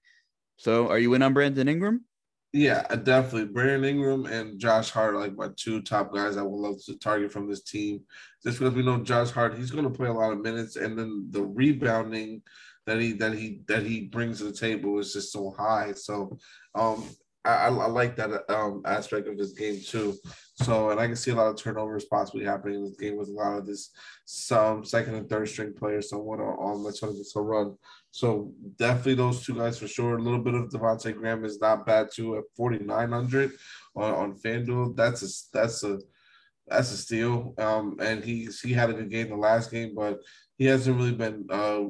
So, are you in on Brandon Ingram? Yeah, definitely. Brandon Ingram and Josh Hart, are like my two top guys I would love to target from this team. Just because we know Josh Hart, he's going to play a lot of minutes, and then the rebounding that he that he that he brings to the table is just so high. So, um, I, I like that um, aspect of this game too. So, and I can see a lot of turnovers possibly happening in this game with a lot of this some second and third string players somewhat on, on let's to run. So definitely those two guys for sure. A little bit of Devonte Graham is not bad too at 4,900 on, on FanDuel. That's a that's a that's a steal. Um, and he's he had a good game the last game, but he hasn't really been uh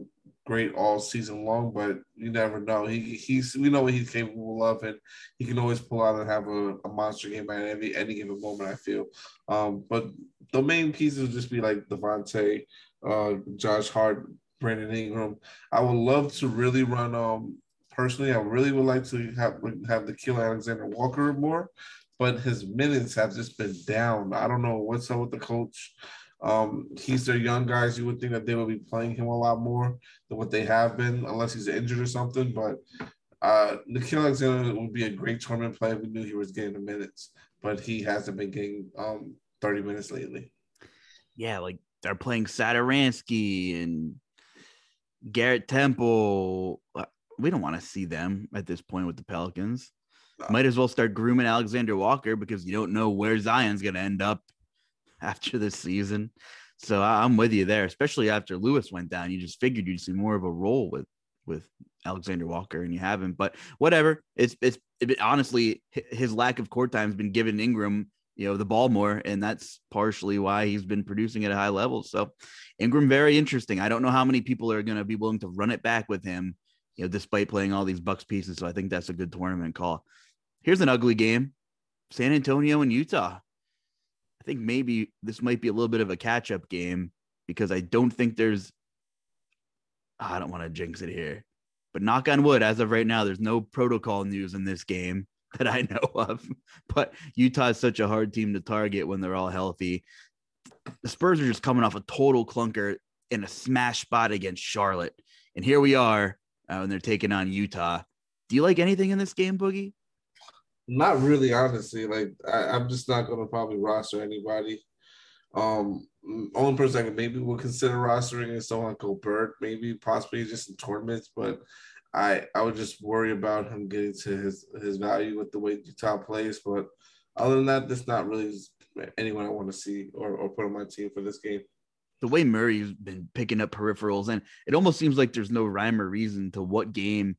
great all season long, but you never know. He he's we know what he's capable of, and he can always pull out and have a, a monster game at any any given moment. I feel, um, but the main pieces would just be like Devonte, uh, Josh Hart, Brandon Ingram. I would love to really run. Um, personally, I really would like to have have Nickeil Alexander Walker more, but his minutes have just been down. I don't know what's up with the coach. Um, he's their young guys. You would think that they would be playing him a lot more than what they have been, unless he's injured or something. But uh, Nickeil Alexander would be a great tournament player. We knew he was getting the minutes, but he hasn't been getting um, 30 minutes lately. Yeah, like they're playing Satoransky and Garrett Temple. Uh, we don't want to see them at this point with the Pelicans. Might as well start grooming Alexander Walker because you don't know where Zion's going to end up after this season. So I'm with you there, especially after Lewis went down. You just figured you'd see more of a role with with Alexander Walker, and you haven't. But whatever. It's it's it, honestly his lack of court time has been given Ingram, you know, the ball more, and that's partially why he's been producing at a high level. So Ingram, very interesting. I don't know how many people are going to be willing to run it back with him, you know, despite playing all these Bucks pieces. So I think that's a good tournament call. Here's an ugly game: San Antonio and Utah. I think maybe this might be a little bit of a catch-up game because I don't think there's I don't want to jinx it here, but knock on wood, as of right now, there's no protocol news in this game that I know of. But Utah is such a hard team to target when they're all healthy. The Spurs are just coming off a total clunker in a smash spot against Charlotte. And here we are, uh, and they're taking on Utah. Do you like anything in this game, Boogie? Not really, honestly. Like I, am just not gonna probably roster anybody. Um, only person I could maybe would consider rostering is someone like Gobert, maybe possibly just in tournaments, but I I would just worry about him getting to his his value with the way Utah plays. But other than that, that's not really anyone I want to see or, or put on my team for this game. The way Murray's been picking up peripherals, and it almost seems like there's no rhyme or reason to what game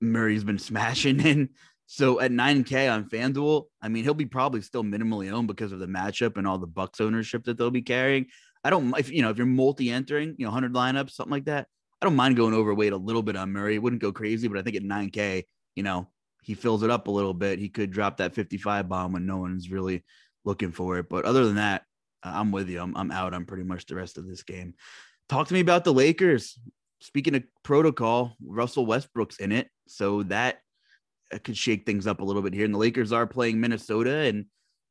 Murray's been smashing in. So at 9K on FanDuel, I mean, he'll be probably still minimally owned because of the matchup and all the Bucks ownership that they'll be carrying. I don't, if you know, if you're multi-entering, you know, 100 lineups, something like that, I don't mind going overweight a little bit on Murray. It wouldn't go crazy, but I think at 9K, you know, he fills it up a little bit. He could drop that 55 bomb when no one's really looking for it. But other than that, I'm with you. I'm, I'm out on pretty much the rest of this game. Talk to me about the Lakers. Speaking of protocol, Russell Westbrook's in it. So that could shake things up a little bit here. And the Lakers are playing Minnesota, and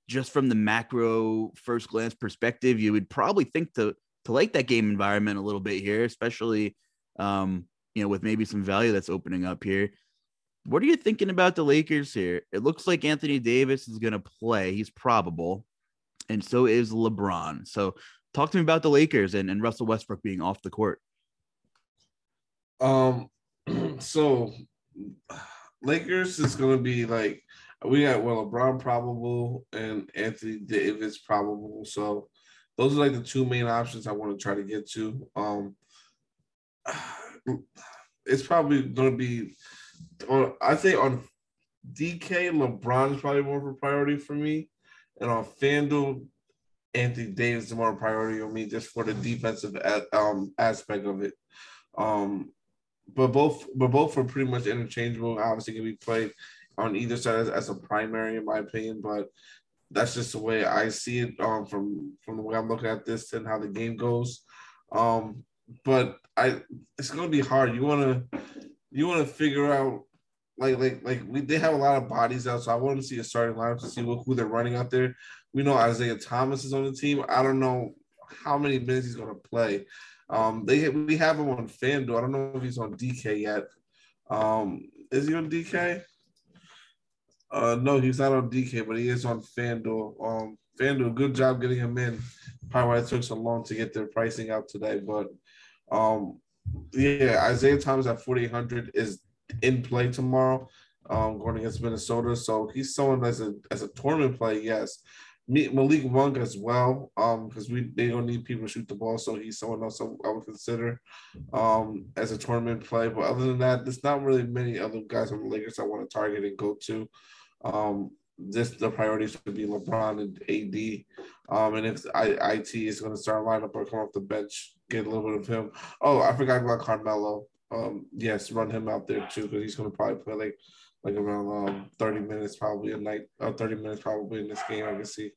just from the macro first glance perspective, you would probably think to to like that game environment a little bit here, especially um, you know with maybe some value that's opening up here. What are you thinking about the Lakers here? It looks like Anthony Davis is going to play. He's probable, and so is LeBron. So, talk to me about the Lakers and, and Russell Westbrook being off the court. Um, so Lakers is going to be like we got well LeBron probable and Anthony Davis probable. So those are like the two main options I want to try to get to. Um, it's probably going to be on. I think on DK LeBron is probably more of a priority for me, and on FanDuel. Anthony Davis is more priority on me just for the defensive um, aspect of it. Um, but both but both are pretty much interchangeable. Obviously, can be played on either side as, as, a primary, in my opinion. But that's just the way I see it um, from from the way I'm looking at this and how the game goes. Um, but I it's gonna be hard. You wanna you wanna figure out like like like we they have a lot of bodies out, so I want to see a starting lineup to see what, who they're running out there. We know Isaiah Thomas is on the team. I don't know how many minutes he's gonna play. Um, they we have him on FanDuel. I don't know if he's on DK yet. Um, is he on DK? Uh, no, he's not on DK, but he is on FanDuel. Um, FanDuel, good job getting him in. Probably why it took so long to get their pricing out today, but um, yeah, Isaiah Thomas at 4,800 is in play tomorrow, um, going against Minnesota. So he's someone as a as a tournament play, yes. Malik Monk as well, um, because we they don't need people to shoot the ball, so he's someone else I would consider um as a tournament play. But other than that, there's not really many other guys on the Lakers I want to target and go to. Um, this the priorities would be LeBron and AD. Um, and if I, IT is going to start lineup or come off the bench, get a little bit of him. Oh, I forgot about Carmelo. Um, yes, run him out there too because he's going to probably play like like around um, 30 minutes probably a night, uh, 30 minutes probably in this game. I can see.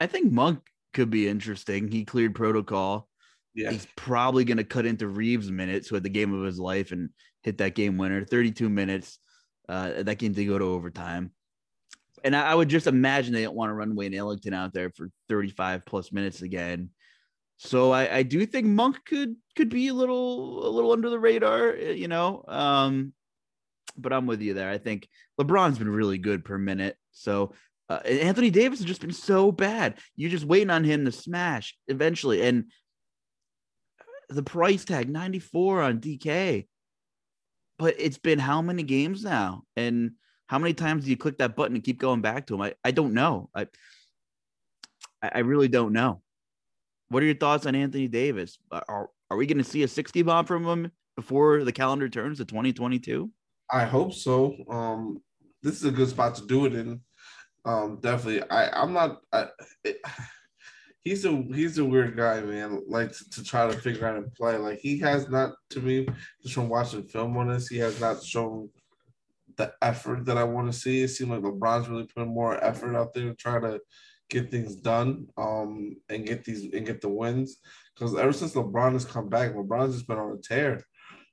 I think Monk could be interesting. He cleared protocol. Yeah. He's probably going to cut into Reaves minutes who had the game of his life and hit that game winner. 32 minutes. Uh, that game did go to overtime. And I, I would just imagine they don't want to run Wayne Ellington out there for 35 plus minutes again. So I, I do think Monk could could be a little a little under the radar, you know. Um, but I'm with you there. I think LeBron's been really good per minute. So uh, Anthony Davis has just been so bad. You're just waiting on him to smash eventually. And the price tag 94 on DK. But it's been how many games now? And How many times do you click that button and keep going back to him? I, I don't know. I I really don't know. What are your thoughts on Anthony Davis? Are are we going to see a 60 bomb from him before the calendar turns to 2022? I hope so. Um, this is a good spot to do it in. Um, definitely. I I'm not. I, it, he's a he's a weird guy, man. Like to, to, try to figure out and play. Like he has not, to me, just from watching film on this, he has not shown the effort that I want to see. It seems like LeBron's really putting more effort out there to try to get things done um, and get these and get the wins. Because ever since LeBron has come back, LeBron's just been on a tear.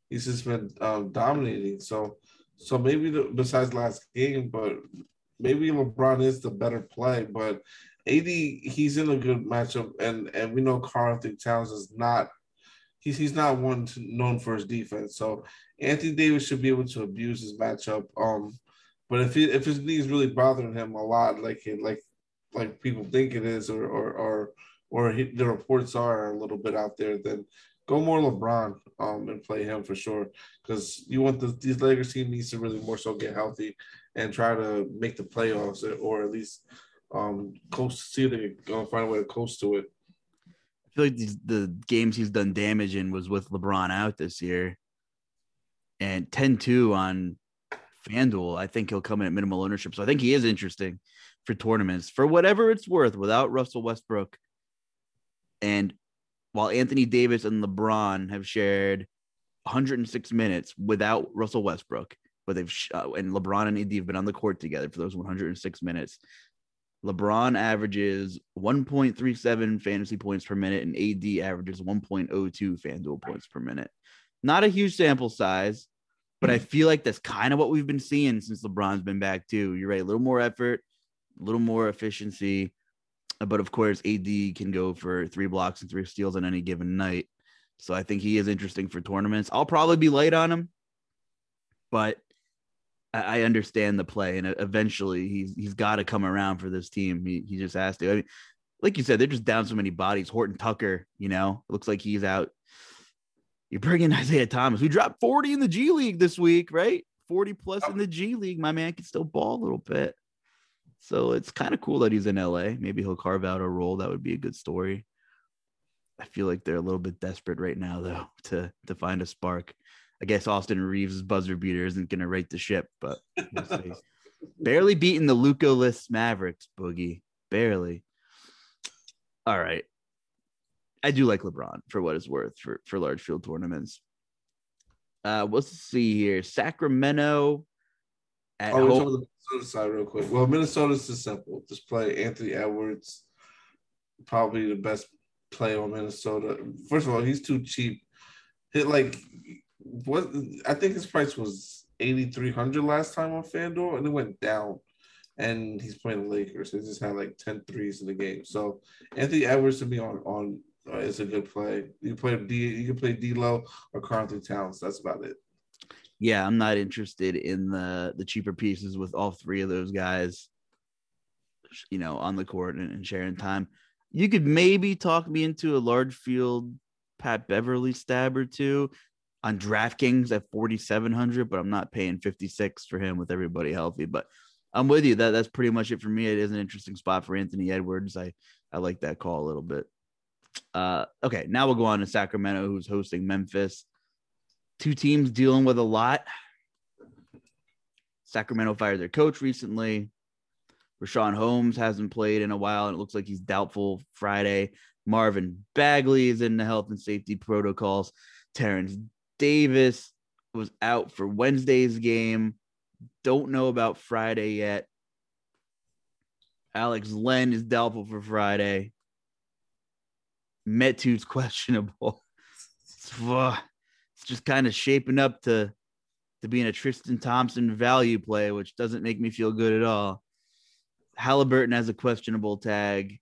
He's just been um, dominating. So, so maybe the, besides last game, but maybe LeBron is the better play. But AD, he's in a good matchup, and and we know Karl-Anthony Towns is not. He's, he's not one to, known for his defense, so Anthony Davis should be able to abuse his matchup. Um, but if he, if his knees really bothering him a lot, like like like people think it is, or or or or he, the reports are a little bit out there, then go more LeBron um, and play him for sure. Because you want the, these Lakers team needs to really more so get healthy and try to make the playoffs or at least um, coast see if they can find a way to coast to it. I feel like these, the games he's done damage in was with LeBron out this year. And 10 2 on FanDuel, I think he'll come in at minimal ownership. So I think he is interesting for tournaments for whatever it's worth without Russell Westbrook. And while Anthony Davis and LeBron have shared 106 minutes without Russell Westbrook, but they've uh, and LeBron and AD have been on the court together for those 106 minutes. LeBron averages 1.37 fantasy points per minute, and AD averages 1.02 FanDuel points per minute. Not a huge sample size, but I feel like that's kind of what we've been seeing since LeBron's been back too. You're right, a little more effort, a little more efficiency. But of course, AD can go for three blocks and three steals on any given night. So I think he is interesting for tournaments. I'll probably be light on him, but I understand the play, and uh, eventually he's he's got to come around for this team. He he just has to. I mean, like you said, they're just down so many bodies. Horton Tucker, you know, looks like he's out. You bring in Isaiah Thomas. We dropped 40 in the G League this week, right? 40 plus oh. in the G League. My man can still ball a little bit. So it's kind of cool that he's in LA. Maybe he'll carve out a role. That would be a good story. I feel like they're a little bit desperate right now, though, to to find a spark. I guess Austin Reaves' buzzer beater isn't going to rate the ship, but barely beating the Luka-less Mavericks, Boogie. Barely. All right. I do like LeBron for what it's worth for, for large field tournaments. Uh, let's see here. Sacramento at oh, home. the Minnesota side real quick. Well, Minnesota's just simple. Just play Anthony Edwards, probably the best play on Minnesota. First of all, he's too cheap. Hit like what? I think his price was eighty three hundred last time on FanDuel, and it went down. And he's playing the Lakers. He just had like 10 threes in the game. So Anthony Edwards to me on on uh, is a good play. You play D. You can play D'Lo or Karl-Anthony Towns. That's about it yeah, I'm not interested in the the cheaper pieces with all three of those guys, you know, on the court and, and sharing time. You could maybe talk me into a large field Pat Beverley stab or two on DraftKings at 4,700, but I'm not paying 56 for him with everybody healthy. But I'm with you. That that's pretty much it for me. It is an interesting spot for Anthony Edwards. I I like that call a little bit. Uh, okay, now we'll go on to Sacramento, who's hosting Memphis two teams dealing with a lot. Sacramento fired their coach recently. Richaun Holmes hasn't played in a while, and it looks like he's doubtful Friday. Marvin Bagley is in the health and safety protocols. Terrence Davis was out for Wednesday's game. Don't know about Friday yet. Alex Len is doubtful for Friday. Metu's questionable just kind of shaping up to to being a Tristan Thompson value play, which doesn't make me feel good at all. Halliburton has a questionable tag.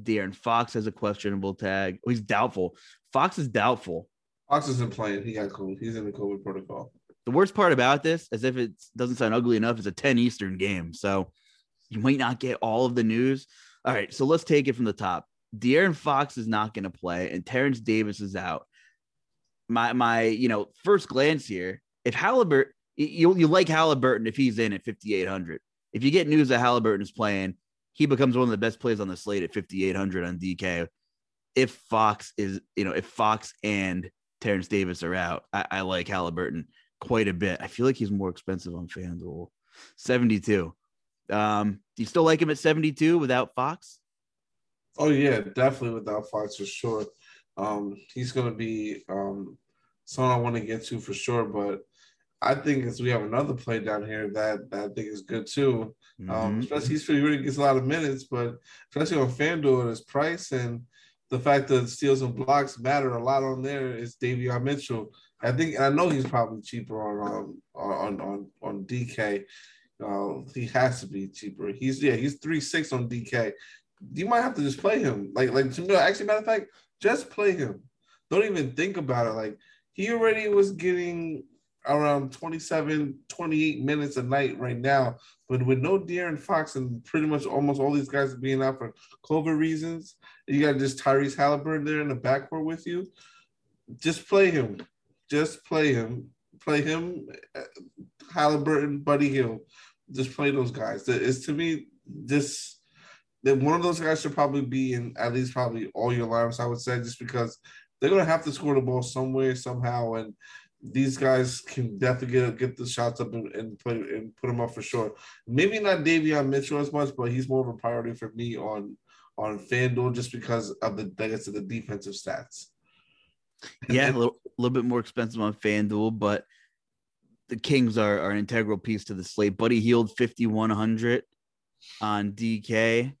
De'Aaron Fox has a questionable tag. Oh, he's doubtful. Fox is doubtful. Fox isn't playing. He got COVID. He's in the COVID protocol. The worst part about this, as if it doesn't sound ugly enough, is a 10 Eastern game. So you might not get all of the news. All right. So let's take it from the top. De'Aaron Fox is not going to play, and Terrence Davis is out my my you know first glance here, if Halliburton you you like Halliburton if he's in at 5800. If you get news that Halliburton is playing, he becomes one of the best plays on the slate at 5800 on DK. If Fox is, you know, if Fox and Terrence Davis are out, I, I like Halliburton quite a bit. I feel like he's more expensive on FanDuel. 72. Um, do you still like him at 72 without Fox? Oh yeah, definitely without Fox for sure. Um, he's gonna be um someone I want to get to for sure, but I think as we have another play down here that, that I think is good too. Um, mm-hmm. Um, especially he's pretty good, gets a lot of minutes, but especially on FanDuel at his price and the fact that steals and blocks matter a lot on there is Davion Mitchell. I think I know he's probably cheaper on um, on on on DK. Uh, he has to be cheaper. He's yeah, he's three six on DK. You might have to just play him. Like like to me, actually, matter of fact, just play him. Don't even think about it. Like he already was getting around 27, 28 minutes a night right now. But with no De'Aaron Fox and pretty much almost all these guys being out for COVID reasons, you got just Tyrese Halliburton there in the backcourt with you. Just play him. Just play him. Play him, uh, Halliburton, Buddy Hield. Just play those guys. It's to me this that one of those guys should probably be in at least probably all your lineups. I would say just because they're gonna have to score the ball somewhere somehow, and these guys can definitely get get the shots up and, and play and put them up for sure. Maybe not Davion Mitchell as much, but he's more of a priority for me on on FanDuel just because of the I guess of the defensive stats. Yeah, a little, little bit more expensive on FanDuel, but the Kings are, are an integral piece to the slate. Buddy Hield 5100 on DK,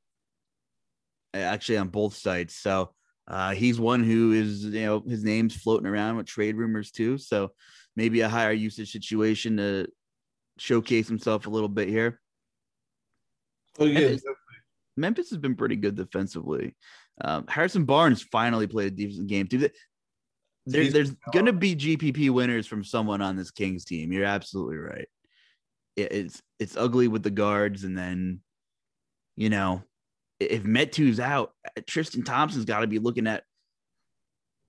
actually on both sides. So uh, he's one who is, you know, his name's floating around with trade rumors too. So maybe a higher usage situation to showcase himself a little bit here. Oh yeah, Memphis, Memphis has been pretty good defensively. Um, Harrison Barnes finally played a decent game too. There, there's going to be GPP winners from someone on this Kings team. You're absolutely right. It, it's it's ugly with the guards, and then you know if Metu's out, uh, Tristan Thompson's got to be looking at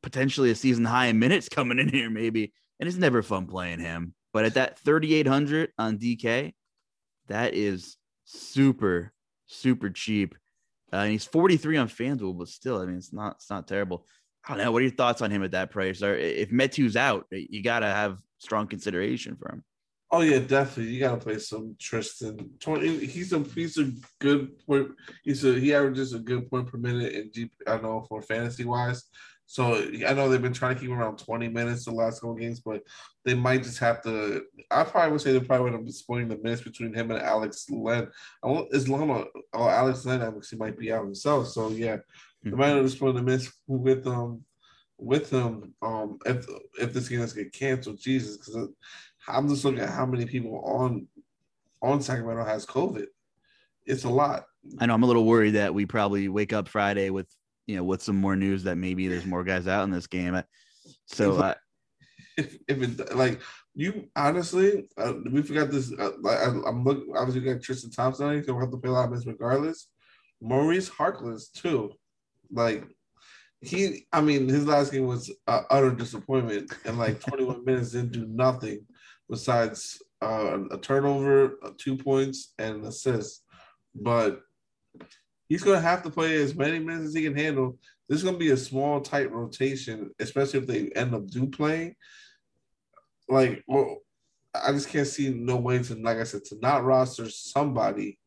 potentially a season high in minutes coming in here, maybe. And it's never fun playing him. But at that 3,800 on DK, that is super, super cheap. Uh, and he's 43 on FanDuel, but still, I mean, it's not, it's not terrible. I don't know. What are your thoughts on him at that price? Or if Metu's out, you got to have strong consideration for him. Oh yeah, definitely. You gotta play some Tristan. Twenty. He's a he's a good point. He's a he averages a good point per minute in. I know for fantasy wise. So I know they've been trying to keep around twenty minutes the last couple games, but they might just have to. I probably would say they probably would have splitting the minutes between him and Alex Len. Is Lama or Alex Len actually might be out himself. So yeah, they might have splitting the minutes with um with him um if if this game does get canceled. Jesus, because I'm just looking at how many people on on Sacramento has COVID. It's a lot. I know I'm a little worried that we probably wake up Friday with you know with some more news that maybe there's more guys out in this game. So uh, if, if it like you honestly, uh, we forgot this. Uh, I, am looking obviously got Tristan Thompson. He's gonna have to play a lot of minutes regardless. Maurice Harkless too, like he. I mean, his last game was uh, utter disappointment, and like 21 minutes didn't do nothing besides uh, a turnover, uh, two points, and an assist. But he's going to have to play as many minutes as he can handle. This is going to be a small, tight rotation, especially if they end up do playing. Like, well, I just can't see no way to, like I said, to not roster somebody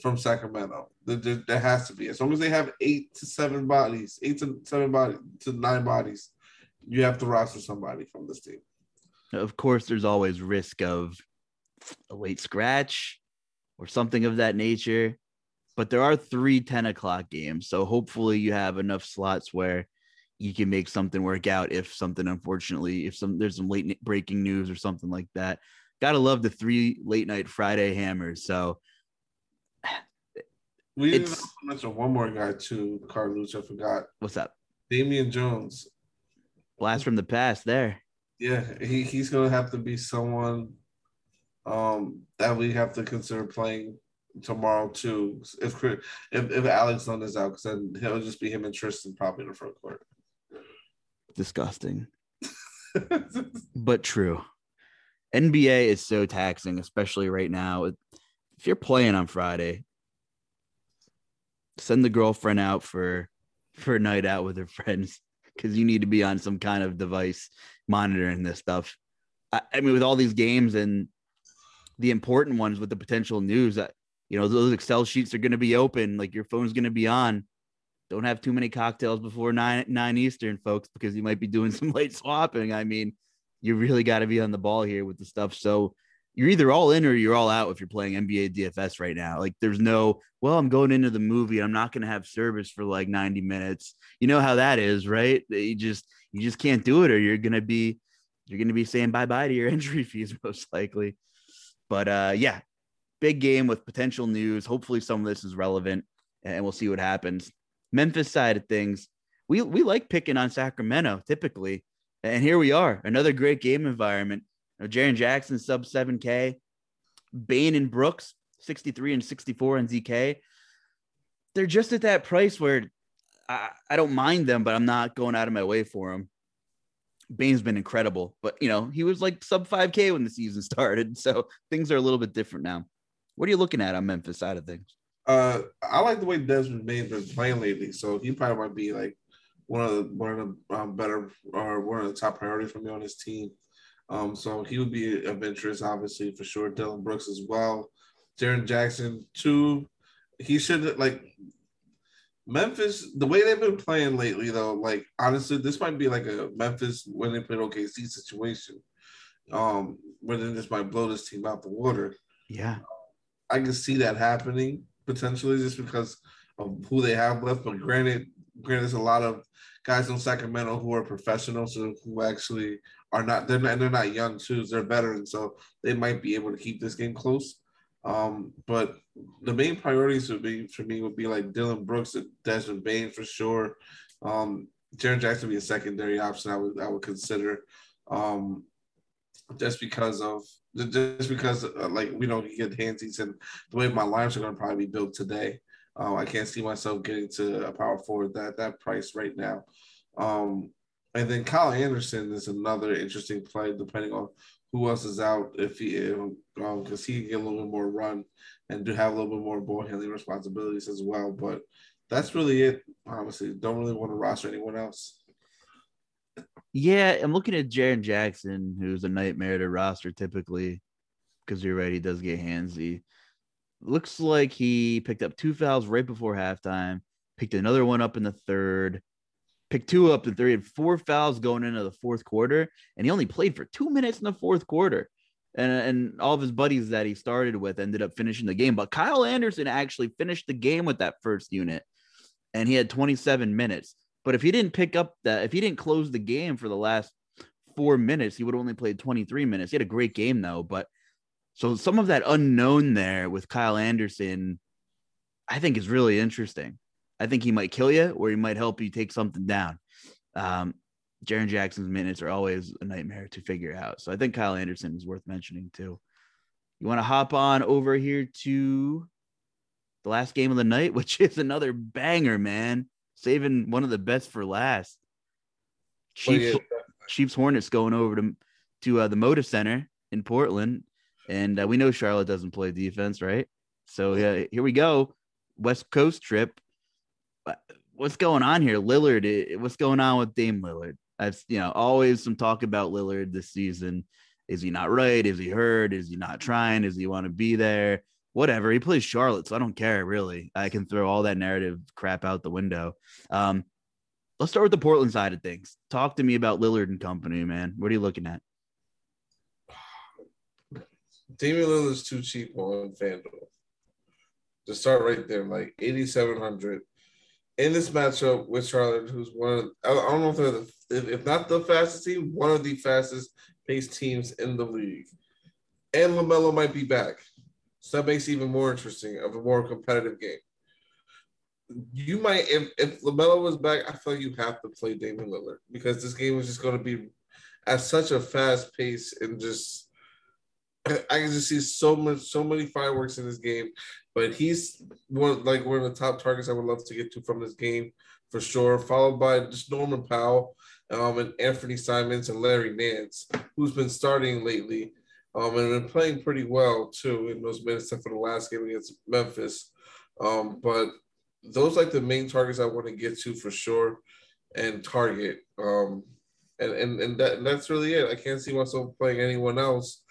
from Sacramento. There, there, there, has to be. As long as they have eight to seven bodies, eight to seven bodies to nine bodies, you have to roster somebody from this team. Of course, there's always risk of a late scratch or something of that nature. But there are three 10 o'clock games. So hopefully you have enough slots where you can make something work out if something unfortunately if some there's some late breaking news or something like that gotta love the three late night friday hammers so we didn't mention one more guy too carlos i forgot what's up damian jones blast from the past there yeah, he, he's gonna have to be someone um, that we have to consider playing tomorrow too. If if if Alex Len is out, because then it'll just be him and Tristan probably in the front court. Disgusting, but true. NBA is so taxing, especially right now. If you're playing on Friday, send the girlfriend out for for a night out with her friends because you need to be on some kind of device monitoring this stuff. I, I, mean, with all these games and the important ones with the potential news, that you know those Excel sheets are going to be open, like your phone's going to be on. Don't have too many cocktails before nine nine Eastern, folks, because you might be doing some late swapping. I mean, you really got to be on the ball here with the stuff. So you're either all in or you're all out if you're playing NBA DFS right now. Like there's no, well, I'm going into the movie. And I'm not going to have service for like 90 minutes. You know how that is, right? You just you just can't do it or you're to be you're to be saying bye-bye to your entry fees most likely. But uh yeah, big game with potential news. Hopefully some of this is relevant and we'll see what happens. Memphis side of things, we we like picking on Sacramento typically. And here we are, another great game environment. You know, Jaren Jackson sub 7K, Bane and Brooks 63 and 64 on DK. They're just at that price where I, I don't mind them, but I'm not going out of my way for them. Bane's been incredible, but you know, he was like sub 5K when the season started. So things are a little bit different now. What are you looking at on Memphis side of things? Uh, I like the way Desmond Bane's been playing lately. So he probably might be like one of the one of the um, better or one of the top priorities for me on his team. Um, so he would be of interest, obviously for sure. Dillon Brooks as well. Jaren Jackson too. He should like Memphis. The way they've been playing lately, though, like honestly, this might be like a Memphis when they played OKC situation. Um, where then this might blow this team out the water. Yeah, I can see that happening potentially just because of who they have left. But granted, granted, there's a lot of guys in Sacramento who are professionals who actually are not they're not they're not young too, they're veterans, so they might be able to keep this game close. Um, but the main priorities would be for me would be like Dillon Brooks and Desmond Bane for sure. Um, Jaren Jackson would be a secondary option I would I would consider. Um, just because of just because uh, like we don't get handsies and the way my lines are going to probably be built today. Uh, I can't see myself getting to a power forward that that price right now. Um, and then Kyle Anderson is another interesting play, depending on who else is out. If he, because um, he can get a little bit more run and do have a little bit more ball handling responsibilities as well. But that's really it. Honestly, don't really want to roster anyone else. Yeah, I'm looking at Jaren Jackson, who's a nightmare to roster typically, because you're right, he does get handsy looks like he picked up two fouls right before halftime, picked another one up in the third, picked two up in three, had four fouls going into the fourth quarter, and he only played for two minutes in the fourth quarter. And, and all of his buddies that he started with ended up finishing the game. But Kyle Anderson actually finished the game with that first unit, and he had 27 minutes. But if he didn't pick up that, if he didn't close the game for the last four minutes, he would have only played 23 minutes. He had a great game though, but so some of that unknown there with Kyle Anderson, I think is really interesting. I think he might kill you or he might help you take something down. Um, Jaren Jackson's minutes are always a nightmare to figure out. So I think Kyle Anderson is worth mentioning too. You want to hop on over here to the last game of the night, which is another banger, man. Saving one of the best for last. Chiefs. Chiefs Hornets going over to to uh, the Moda Center in Portland and uh, we know Charlotte doesn't play defense, right? So yeah, here we go, West Coast trip. What's going on here, Lillard? Eh, what's going on with Dame Lillard? I've you know always some talk about Lillard this season. Is he not right? Is he hurt? Is he not trying? Does he want to be there? Whatever. He plays Charlotte, so I don't care really. I can throw all that narrative crap out the window. Um, let's start with the Portland side of things. Talk to me about Lillard and company, man. What are you looking at? Damian Lillard's too cheap on FanDuel. To start right there, like 8,700. In this matchup with Charlotte, who's one of, I don't know if they're the, if, if not the fastest team, one of the fastest paced teams in the league. And LaMelo might be back. So that makes even more interesting of a more competitive game. You might, if, if LaMelo was back, I feel you have to play Damian Lillard because this game is just going to be at such a fast pace and just I can just see so much, so many fireworks in this game. But he's one like one of the top targets I would love to get to from this game for sure. Followed by just Norman Powell, um, and Anthony Simons and Larry Nance, who's been starting lately. Um, and been playing pretty well too in those minutes for the last game against Memphis. Um, but those like the main targets I want to get to for sure and target. Um, and and, and, that, and that's really it. I can't see myself playing anyone else.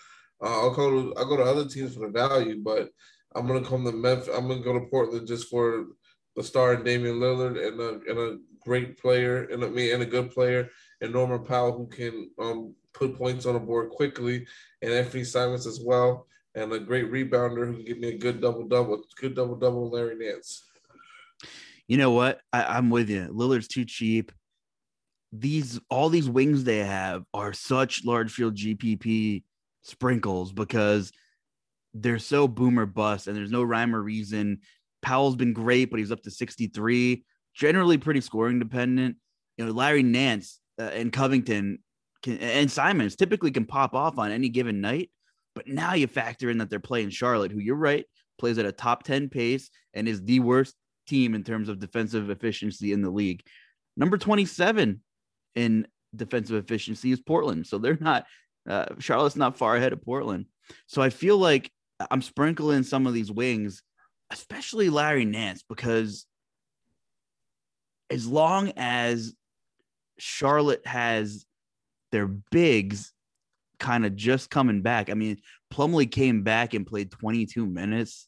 Uh, I'll go to I'll go to other teams for the value, but I'm gonna come to Memphis. I'm gonna go to Portland just for the star and Damian Lillard and a and a great player and I mean and a good player and Norman Powell who can um, put points on the board quickly and Anthony Simons as well and a great rebounder who can give me a good double double, good double double Larry Nance. You know what? I, I'm with you. Lillard's too cheap. These all these wings they have are such large field GPP sprinkles because they're so boomer bust and there's no rhyme or reason. Powell's been great, but he's up to 63, generally pretty scoring dependent. You know, Larry Nance uh, and Covington can, and Simons typically can pop off on any given night. But now you factor in that they're playing Charlotte, who you're right, plays at a top 10 pace and is the worst team in terms of defensive efficiency in the league. Number 27 in defensive efficiency is Portland. So they're not, uh, Charlotte's not far ahead of Portland. So I feel like I'm sprinkling some of these wings, especially Larry Nance, because as long as Charlotte has their bigs kind of just coming back. I mean, Plumlee came back and played 22 minutes.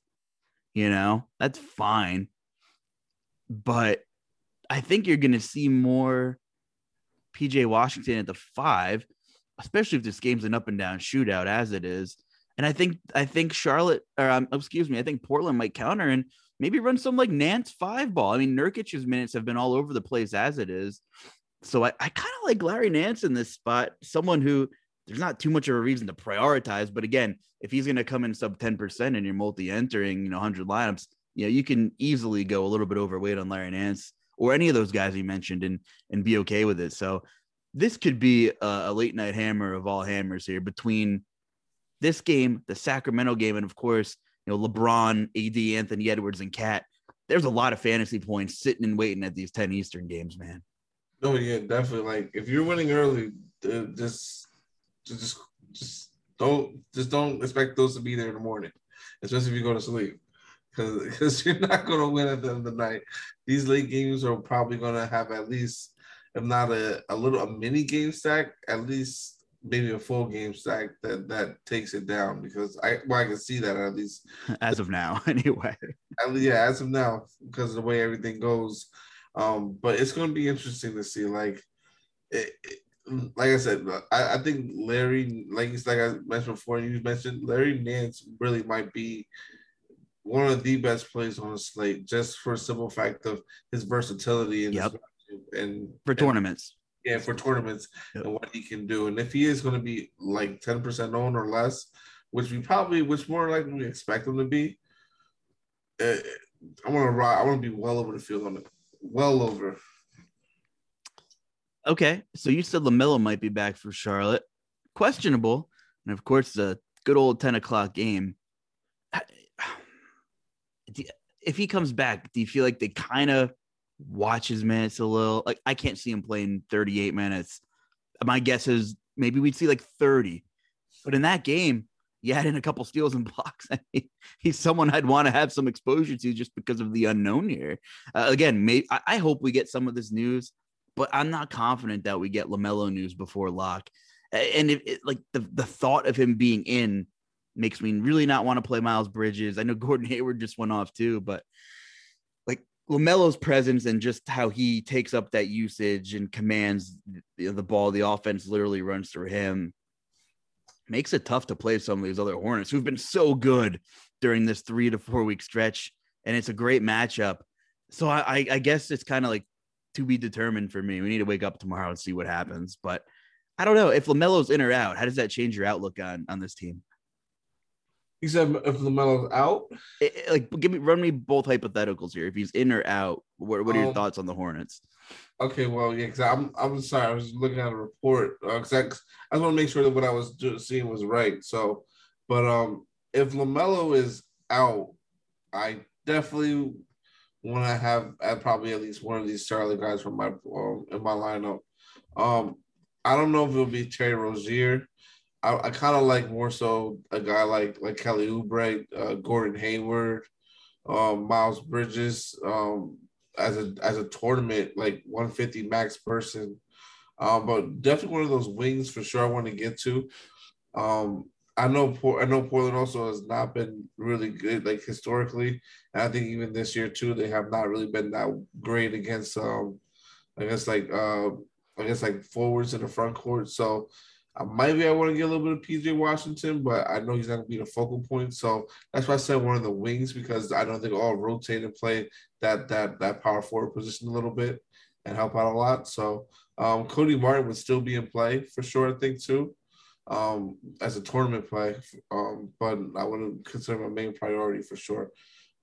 You know, that's fine. But I think you're going to see more PJ Washington at the five, especially if this game's an up and down shootout as it is. And I think I think Charlotte, or um, excuse me, I think Portland might counter and maybe run some like Nance five ball. I mean, Nurkic's minutes have been all over the place as it is. So I, I kind of like Larry Nance in this spot, someone who there's not too much of a reason to prioritize. But again, if he's going to come in sub 10% and you're multi entering, you know, 100 lineups, you know, you can easily go a little bit overweight on Larry Nance or any of those guys you mentioned and and be okay with it. So this could be a, late night hammer of all hammers here between this game, the Sacramento game, and of course, you know, LeBron, AD, Anthony Edwards, and KAT. There's a lot of fantasy points sitting and waiting at these 10 Eastern games, man. Oh yeah, definitely. Like if you're winning early, uh, just just just don't just don't expect those to be there in the morning, especially if you go to sleep, because you're not going to win at the end of the night. These late games are probably going to have at least, if not a, a little a mini game stack, at least maybe a full game stack that that takes it down because I well I can see that at least as of now anyway. At yeah, as of now because of the way everything goes. Um, but it's going to be interesting to see like it, it, like I said, I, I think Larry, like like I mentioned before, you mentioned Larry Nance really might be one of the best players on the slate, just for a simple fact of his versatility and yep. And for and, tournaments. Yeah, for tournaments yep. and what he can do, and if he is going to be like ten percent owned or less, which we probably, which more likely we expect him to be, uh, I want to ride. I want to be well over the field on it, well over. Okay, so you said Lamelo might be back for Charlotte. Questionable, and of course, the good old ten o'clock game. If he comes back, do you feel like they kind of watch his minutes a little? Like I can't see him playing 38 minutes. My guess is maybe we'd see like 30. But in that game, you had in a couple steals and blocks. I mean, he's someone I'd want to have some exposure to just because of the unknown here. Uh, again, maybe I, I hope we get some of this news but I'm not confident that we get Lamelo news before lock. And it, like the the thought of him being in makes me really not want to play Miles Bridges. I know Gordon Hayward just went off too, but Lamelo's presence and just how he takes up that usage and commands the, ball, the offense literally runs through him. Makes it tough to play some of these other Hornets who've been so good during this three to four week stretch, and it's a great matchup. So I, I guess it's kind of like to be determined for me. We need to wake up tomorrow and see what happens. But I don't know if Lamelo's in or out. How does that change your outlook on on this team? You said if Lamelo's out, it, it, like give me run me both hypotheticals here. If he's in or out, what, what are your um, thoughts on the Hornets? Okay, well, yeah, because I'm I'm sorry, I was looking at a report because uh, I, I want to make sure that what I was seeing was right. So, but um, if Lamelo is out, I definitely want to have at probably at least one of these Charlie guys from my um, in my lineup. Um, I don't know if it'll be Terry Rozier. I, I kind of like more so a guy like like Kelly Oubre, uh, Gordon Hayward, um, Miles Bridges, um, as a as a tournament like 150 max person. Um, but definitely one of those wings for sure. I want to get to. Um, I know I know Portland also has not been really good like historically. And I think even this year too, they have not really been that great against um I guess like uh I guess like forwards in the front court. So maybe I want to get a little bit of PJ Washington, but I know he's not going to be the focal point. So that's why I said one of the wings because I don't think all rotate and play that that that power forward position a little bit and help out a lot. So um, Cody Martin would still be in play for sure. I think too um, as a tournament play, um, but I wouldn't consider my main priority for sure.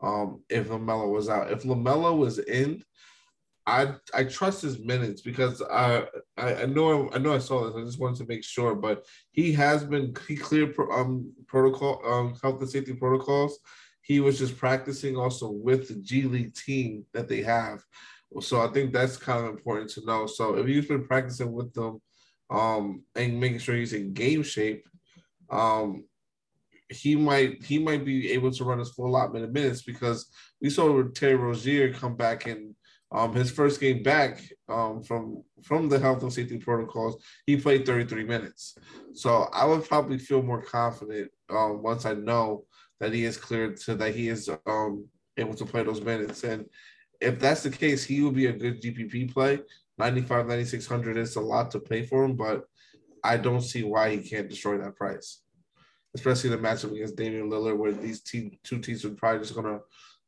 Um, if Lamelo was out, if Lamelo was in, I I trust his minutes because I I, I know I know I saw this. I just wanted to make sure, but he has been he cleared pro, um protocol um health and safety protocols. He was just practicing also with the G League team that they have. So I think that's kind of important to know. So if he's been practicing with them um, and making sure he's in game shape, um, he might he might be able to run his full allotment of minutes because we saw Terry Rozier come back in um, his first game back um, from from the health and safety protocols. He played 33 minutes, so I would probably feel more confident um, once I know that he is cleared to that he is um, able to play those minutes. And if that's the case, he will be a good GPP play 95, 9600 is a lot to pay for him, but I don't see why he can't destroy that price. Especially the matchup against Damian Lillard, where these team, two teams are probably just gonna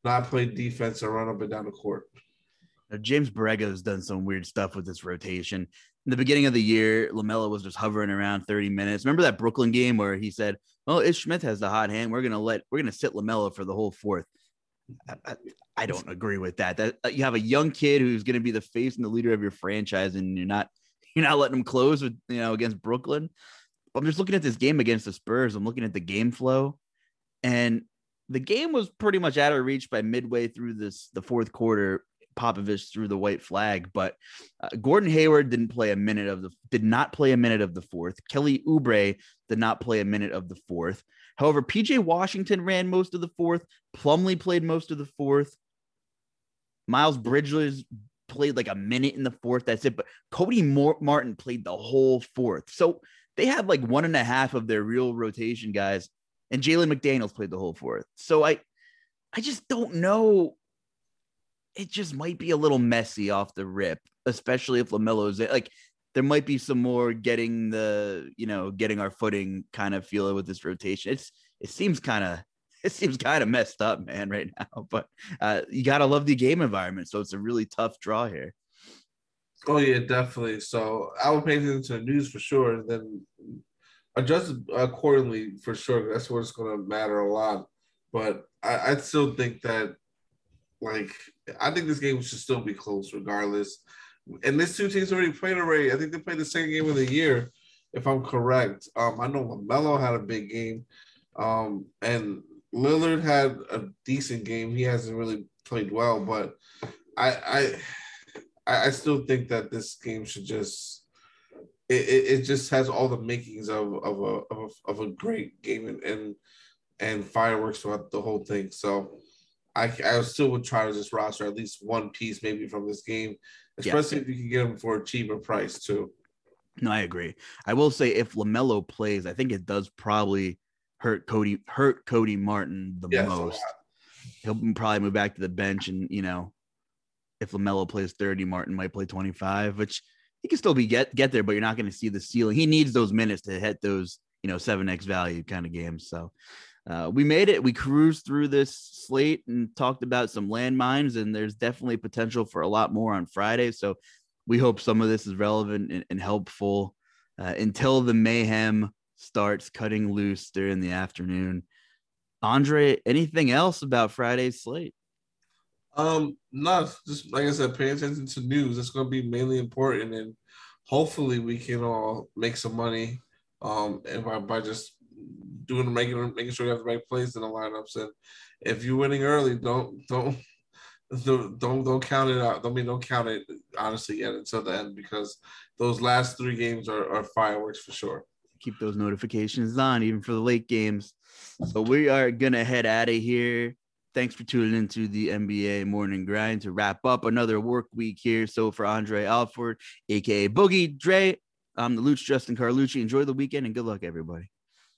not play defense and run up and down the court. Now, James Borrego has done some weird stuff with this rotation. In the beginning of the year, Lamelo was just hovering around 30 minutes. Remember that Brooklyn game where he said, "Oh, Ish Smith has the hot hand. We're gonna let we're gonna sit Lamelo for the whole fourth. I, I don't agree with that. That uh, you have a young kid who's going to be the face and the leader of your franchise, and you're not you're not letting him close with you know against Brooklyn. I'm just looking at this game against the Spurs. I'm looking at the game flow, and the game was pretty much out of reach by midway through this the fourth quarter. Popovich threw the white flag, but uh, Gordon Hayward didn't play a minute of the did not play a minute of the fourth. Kelly Oubre did not play a minute of the fourth. However, PJ Washington ran most of the fourth. Plumlee played most of the fourth. Miles Bridges played like a minute in the fourth. That's it. But Cody Martin played the whole fourth. So they had like one and a half of their real rotation guys, and Jalen McDaniels played the whole fourth. So I, I just don't know. It just might be a little messy off the rip, especially if Lamelo's like there might be some more getting the you know getting our footing kind of feel with this rotation. It's it seems kind of it seems kind of messed up, man, right now. But uh, you gotta love the game environment, so it's a really tough draw here. Oh yeah, definitely. So I would pay attention to the news for sure, and then adjust accordingly for sure. That's what's going to matter a lot. But I, I still think that, like, I think this game should still be close regardless and these two teams already played already. I think they played the second game of the year, if I'm correct. Um, I know Lamelo had a big game, um, and Lillard had a decent game. He hasn't really played well, but I I I still think that this game should just it, it, it just has all the makings of of a of a, of a great game and, and and fireworks throughout the whole thing. So I I still would try to just roster at least one piece maybe from this game especially yeah. if you can get him for a cheaper price too. No, I agree. I will say if Lamelo plays, I think it does probably hurt Cody hurt Cody Martin the yes, most. He'll probably move back to the bench, and you know, if Lamelo plays thirty, Martin might play twenty five, which he can still be get get there, but you're not going to see the ceiling. He needs those minutes to hit those you know seven x value kind of games. So uh, we made it. We cruised through this slate and talked about some landmines, and there's definitely potential for a lot more on Friday. So we hope some of this is relevant and, and helpful uh, until the mayhem starts cutting loose during the afternoon. Andre, anything else about Friday's slate? Um, not just like I said, pay attention to news. It's going to be mainly important, and hopefully we can all make some money. Um, and by, by just doing making making sure you have the right plays in the lineups. And if you're winning early, don't don't don't don't count it out. Don't I mean, don't count it honestly yet until the end because those last three games are, are fireworks for sure. keep those notifications on, even for the late games. So we are gonna head out of here. Thanks for tuning into the NBA morning grind to wrap up another work week here. So for Andre Alford, aka Boogie Dre, I'm the Luch Justin Carlucci. Enjoy the weekend and good luck, everybody.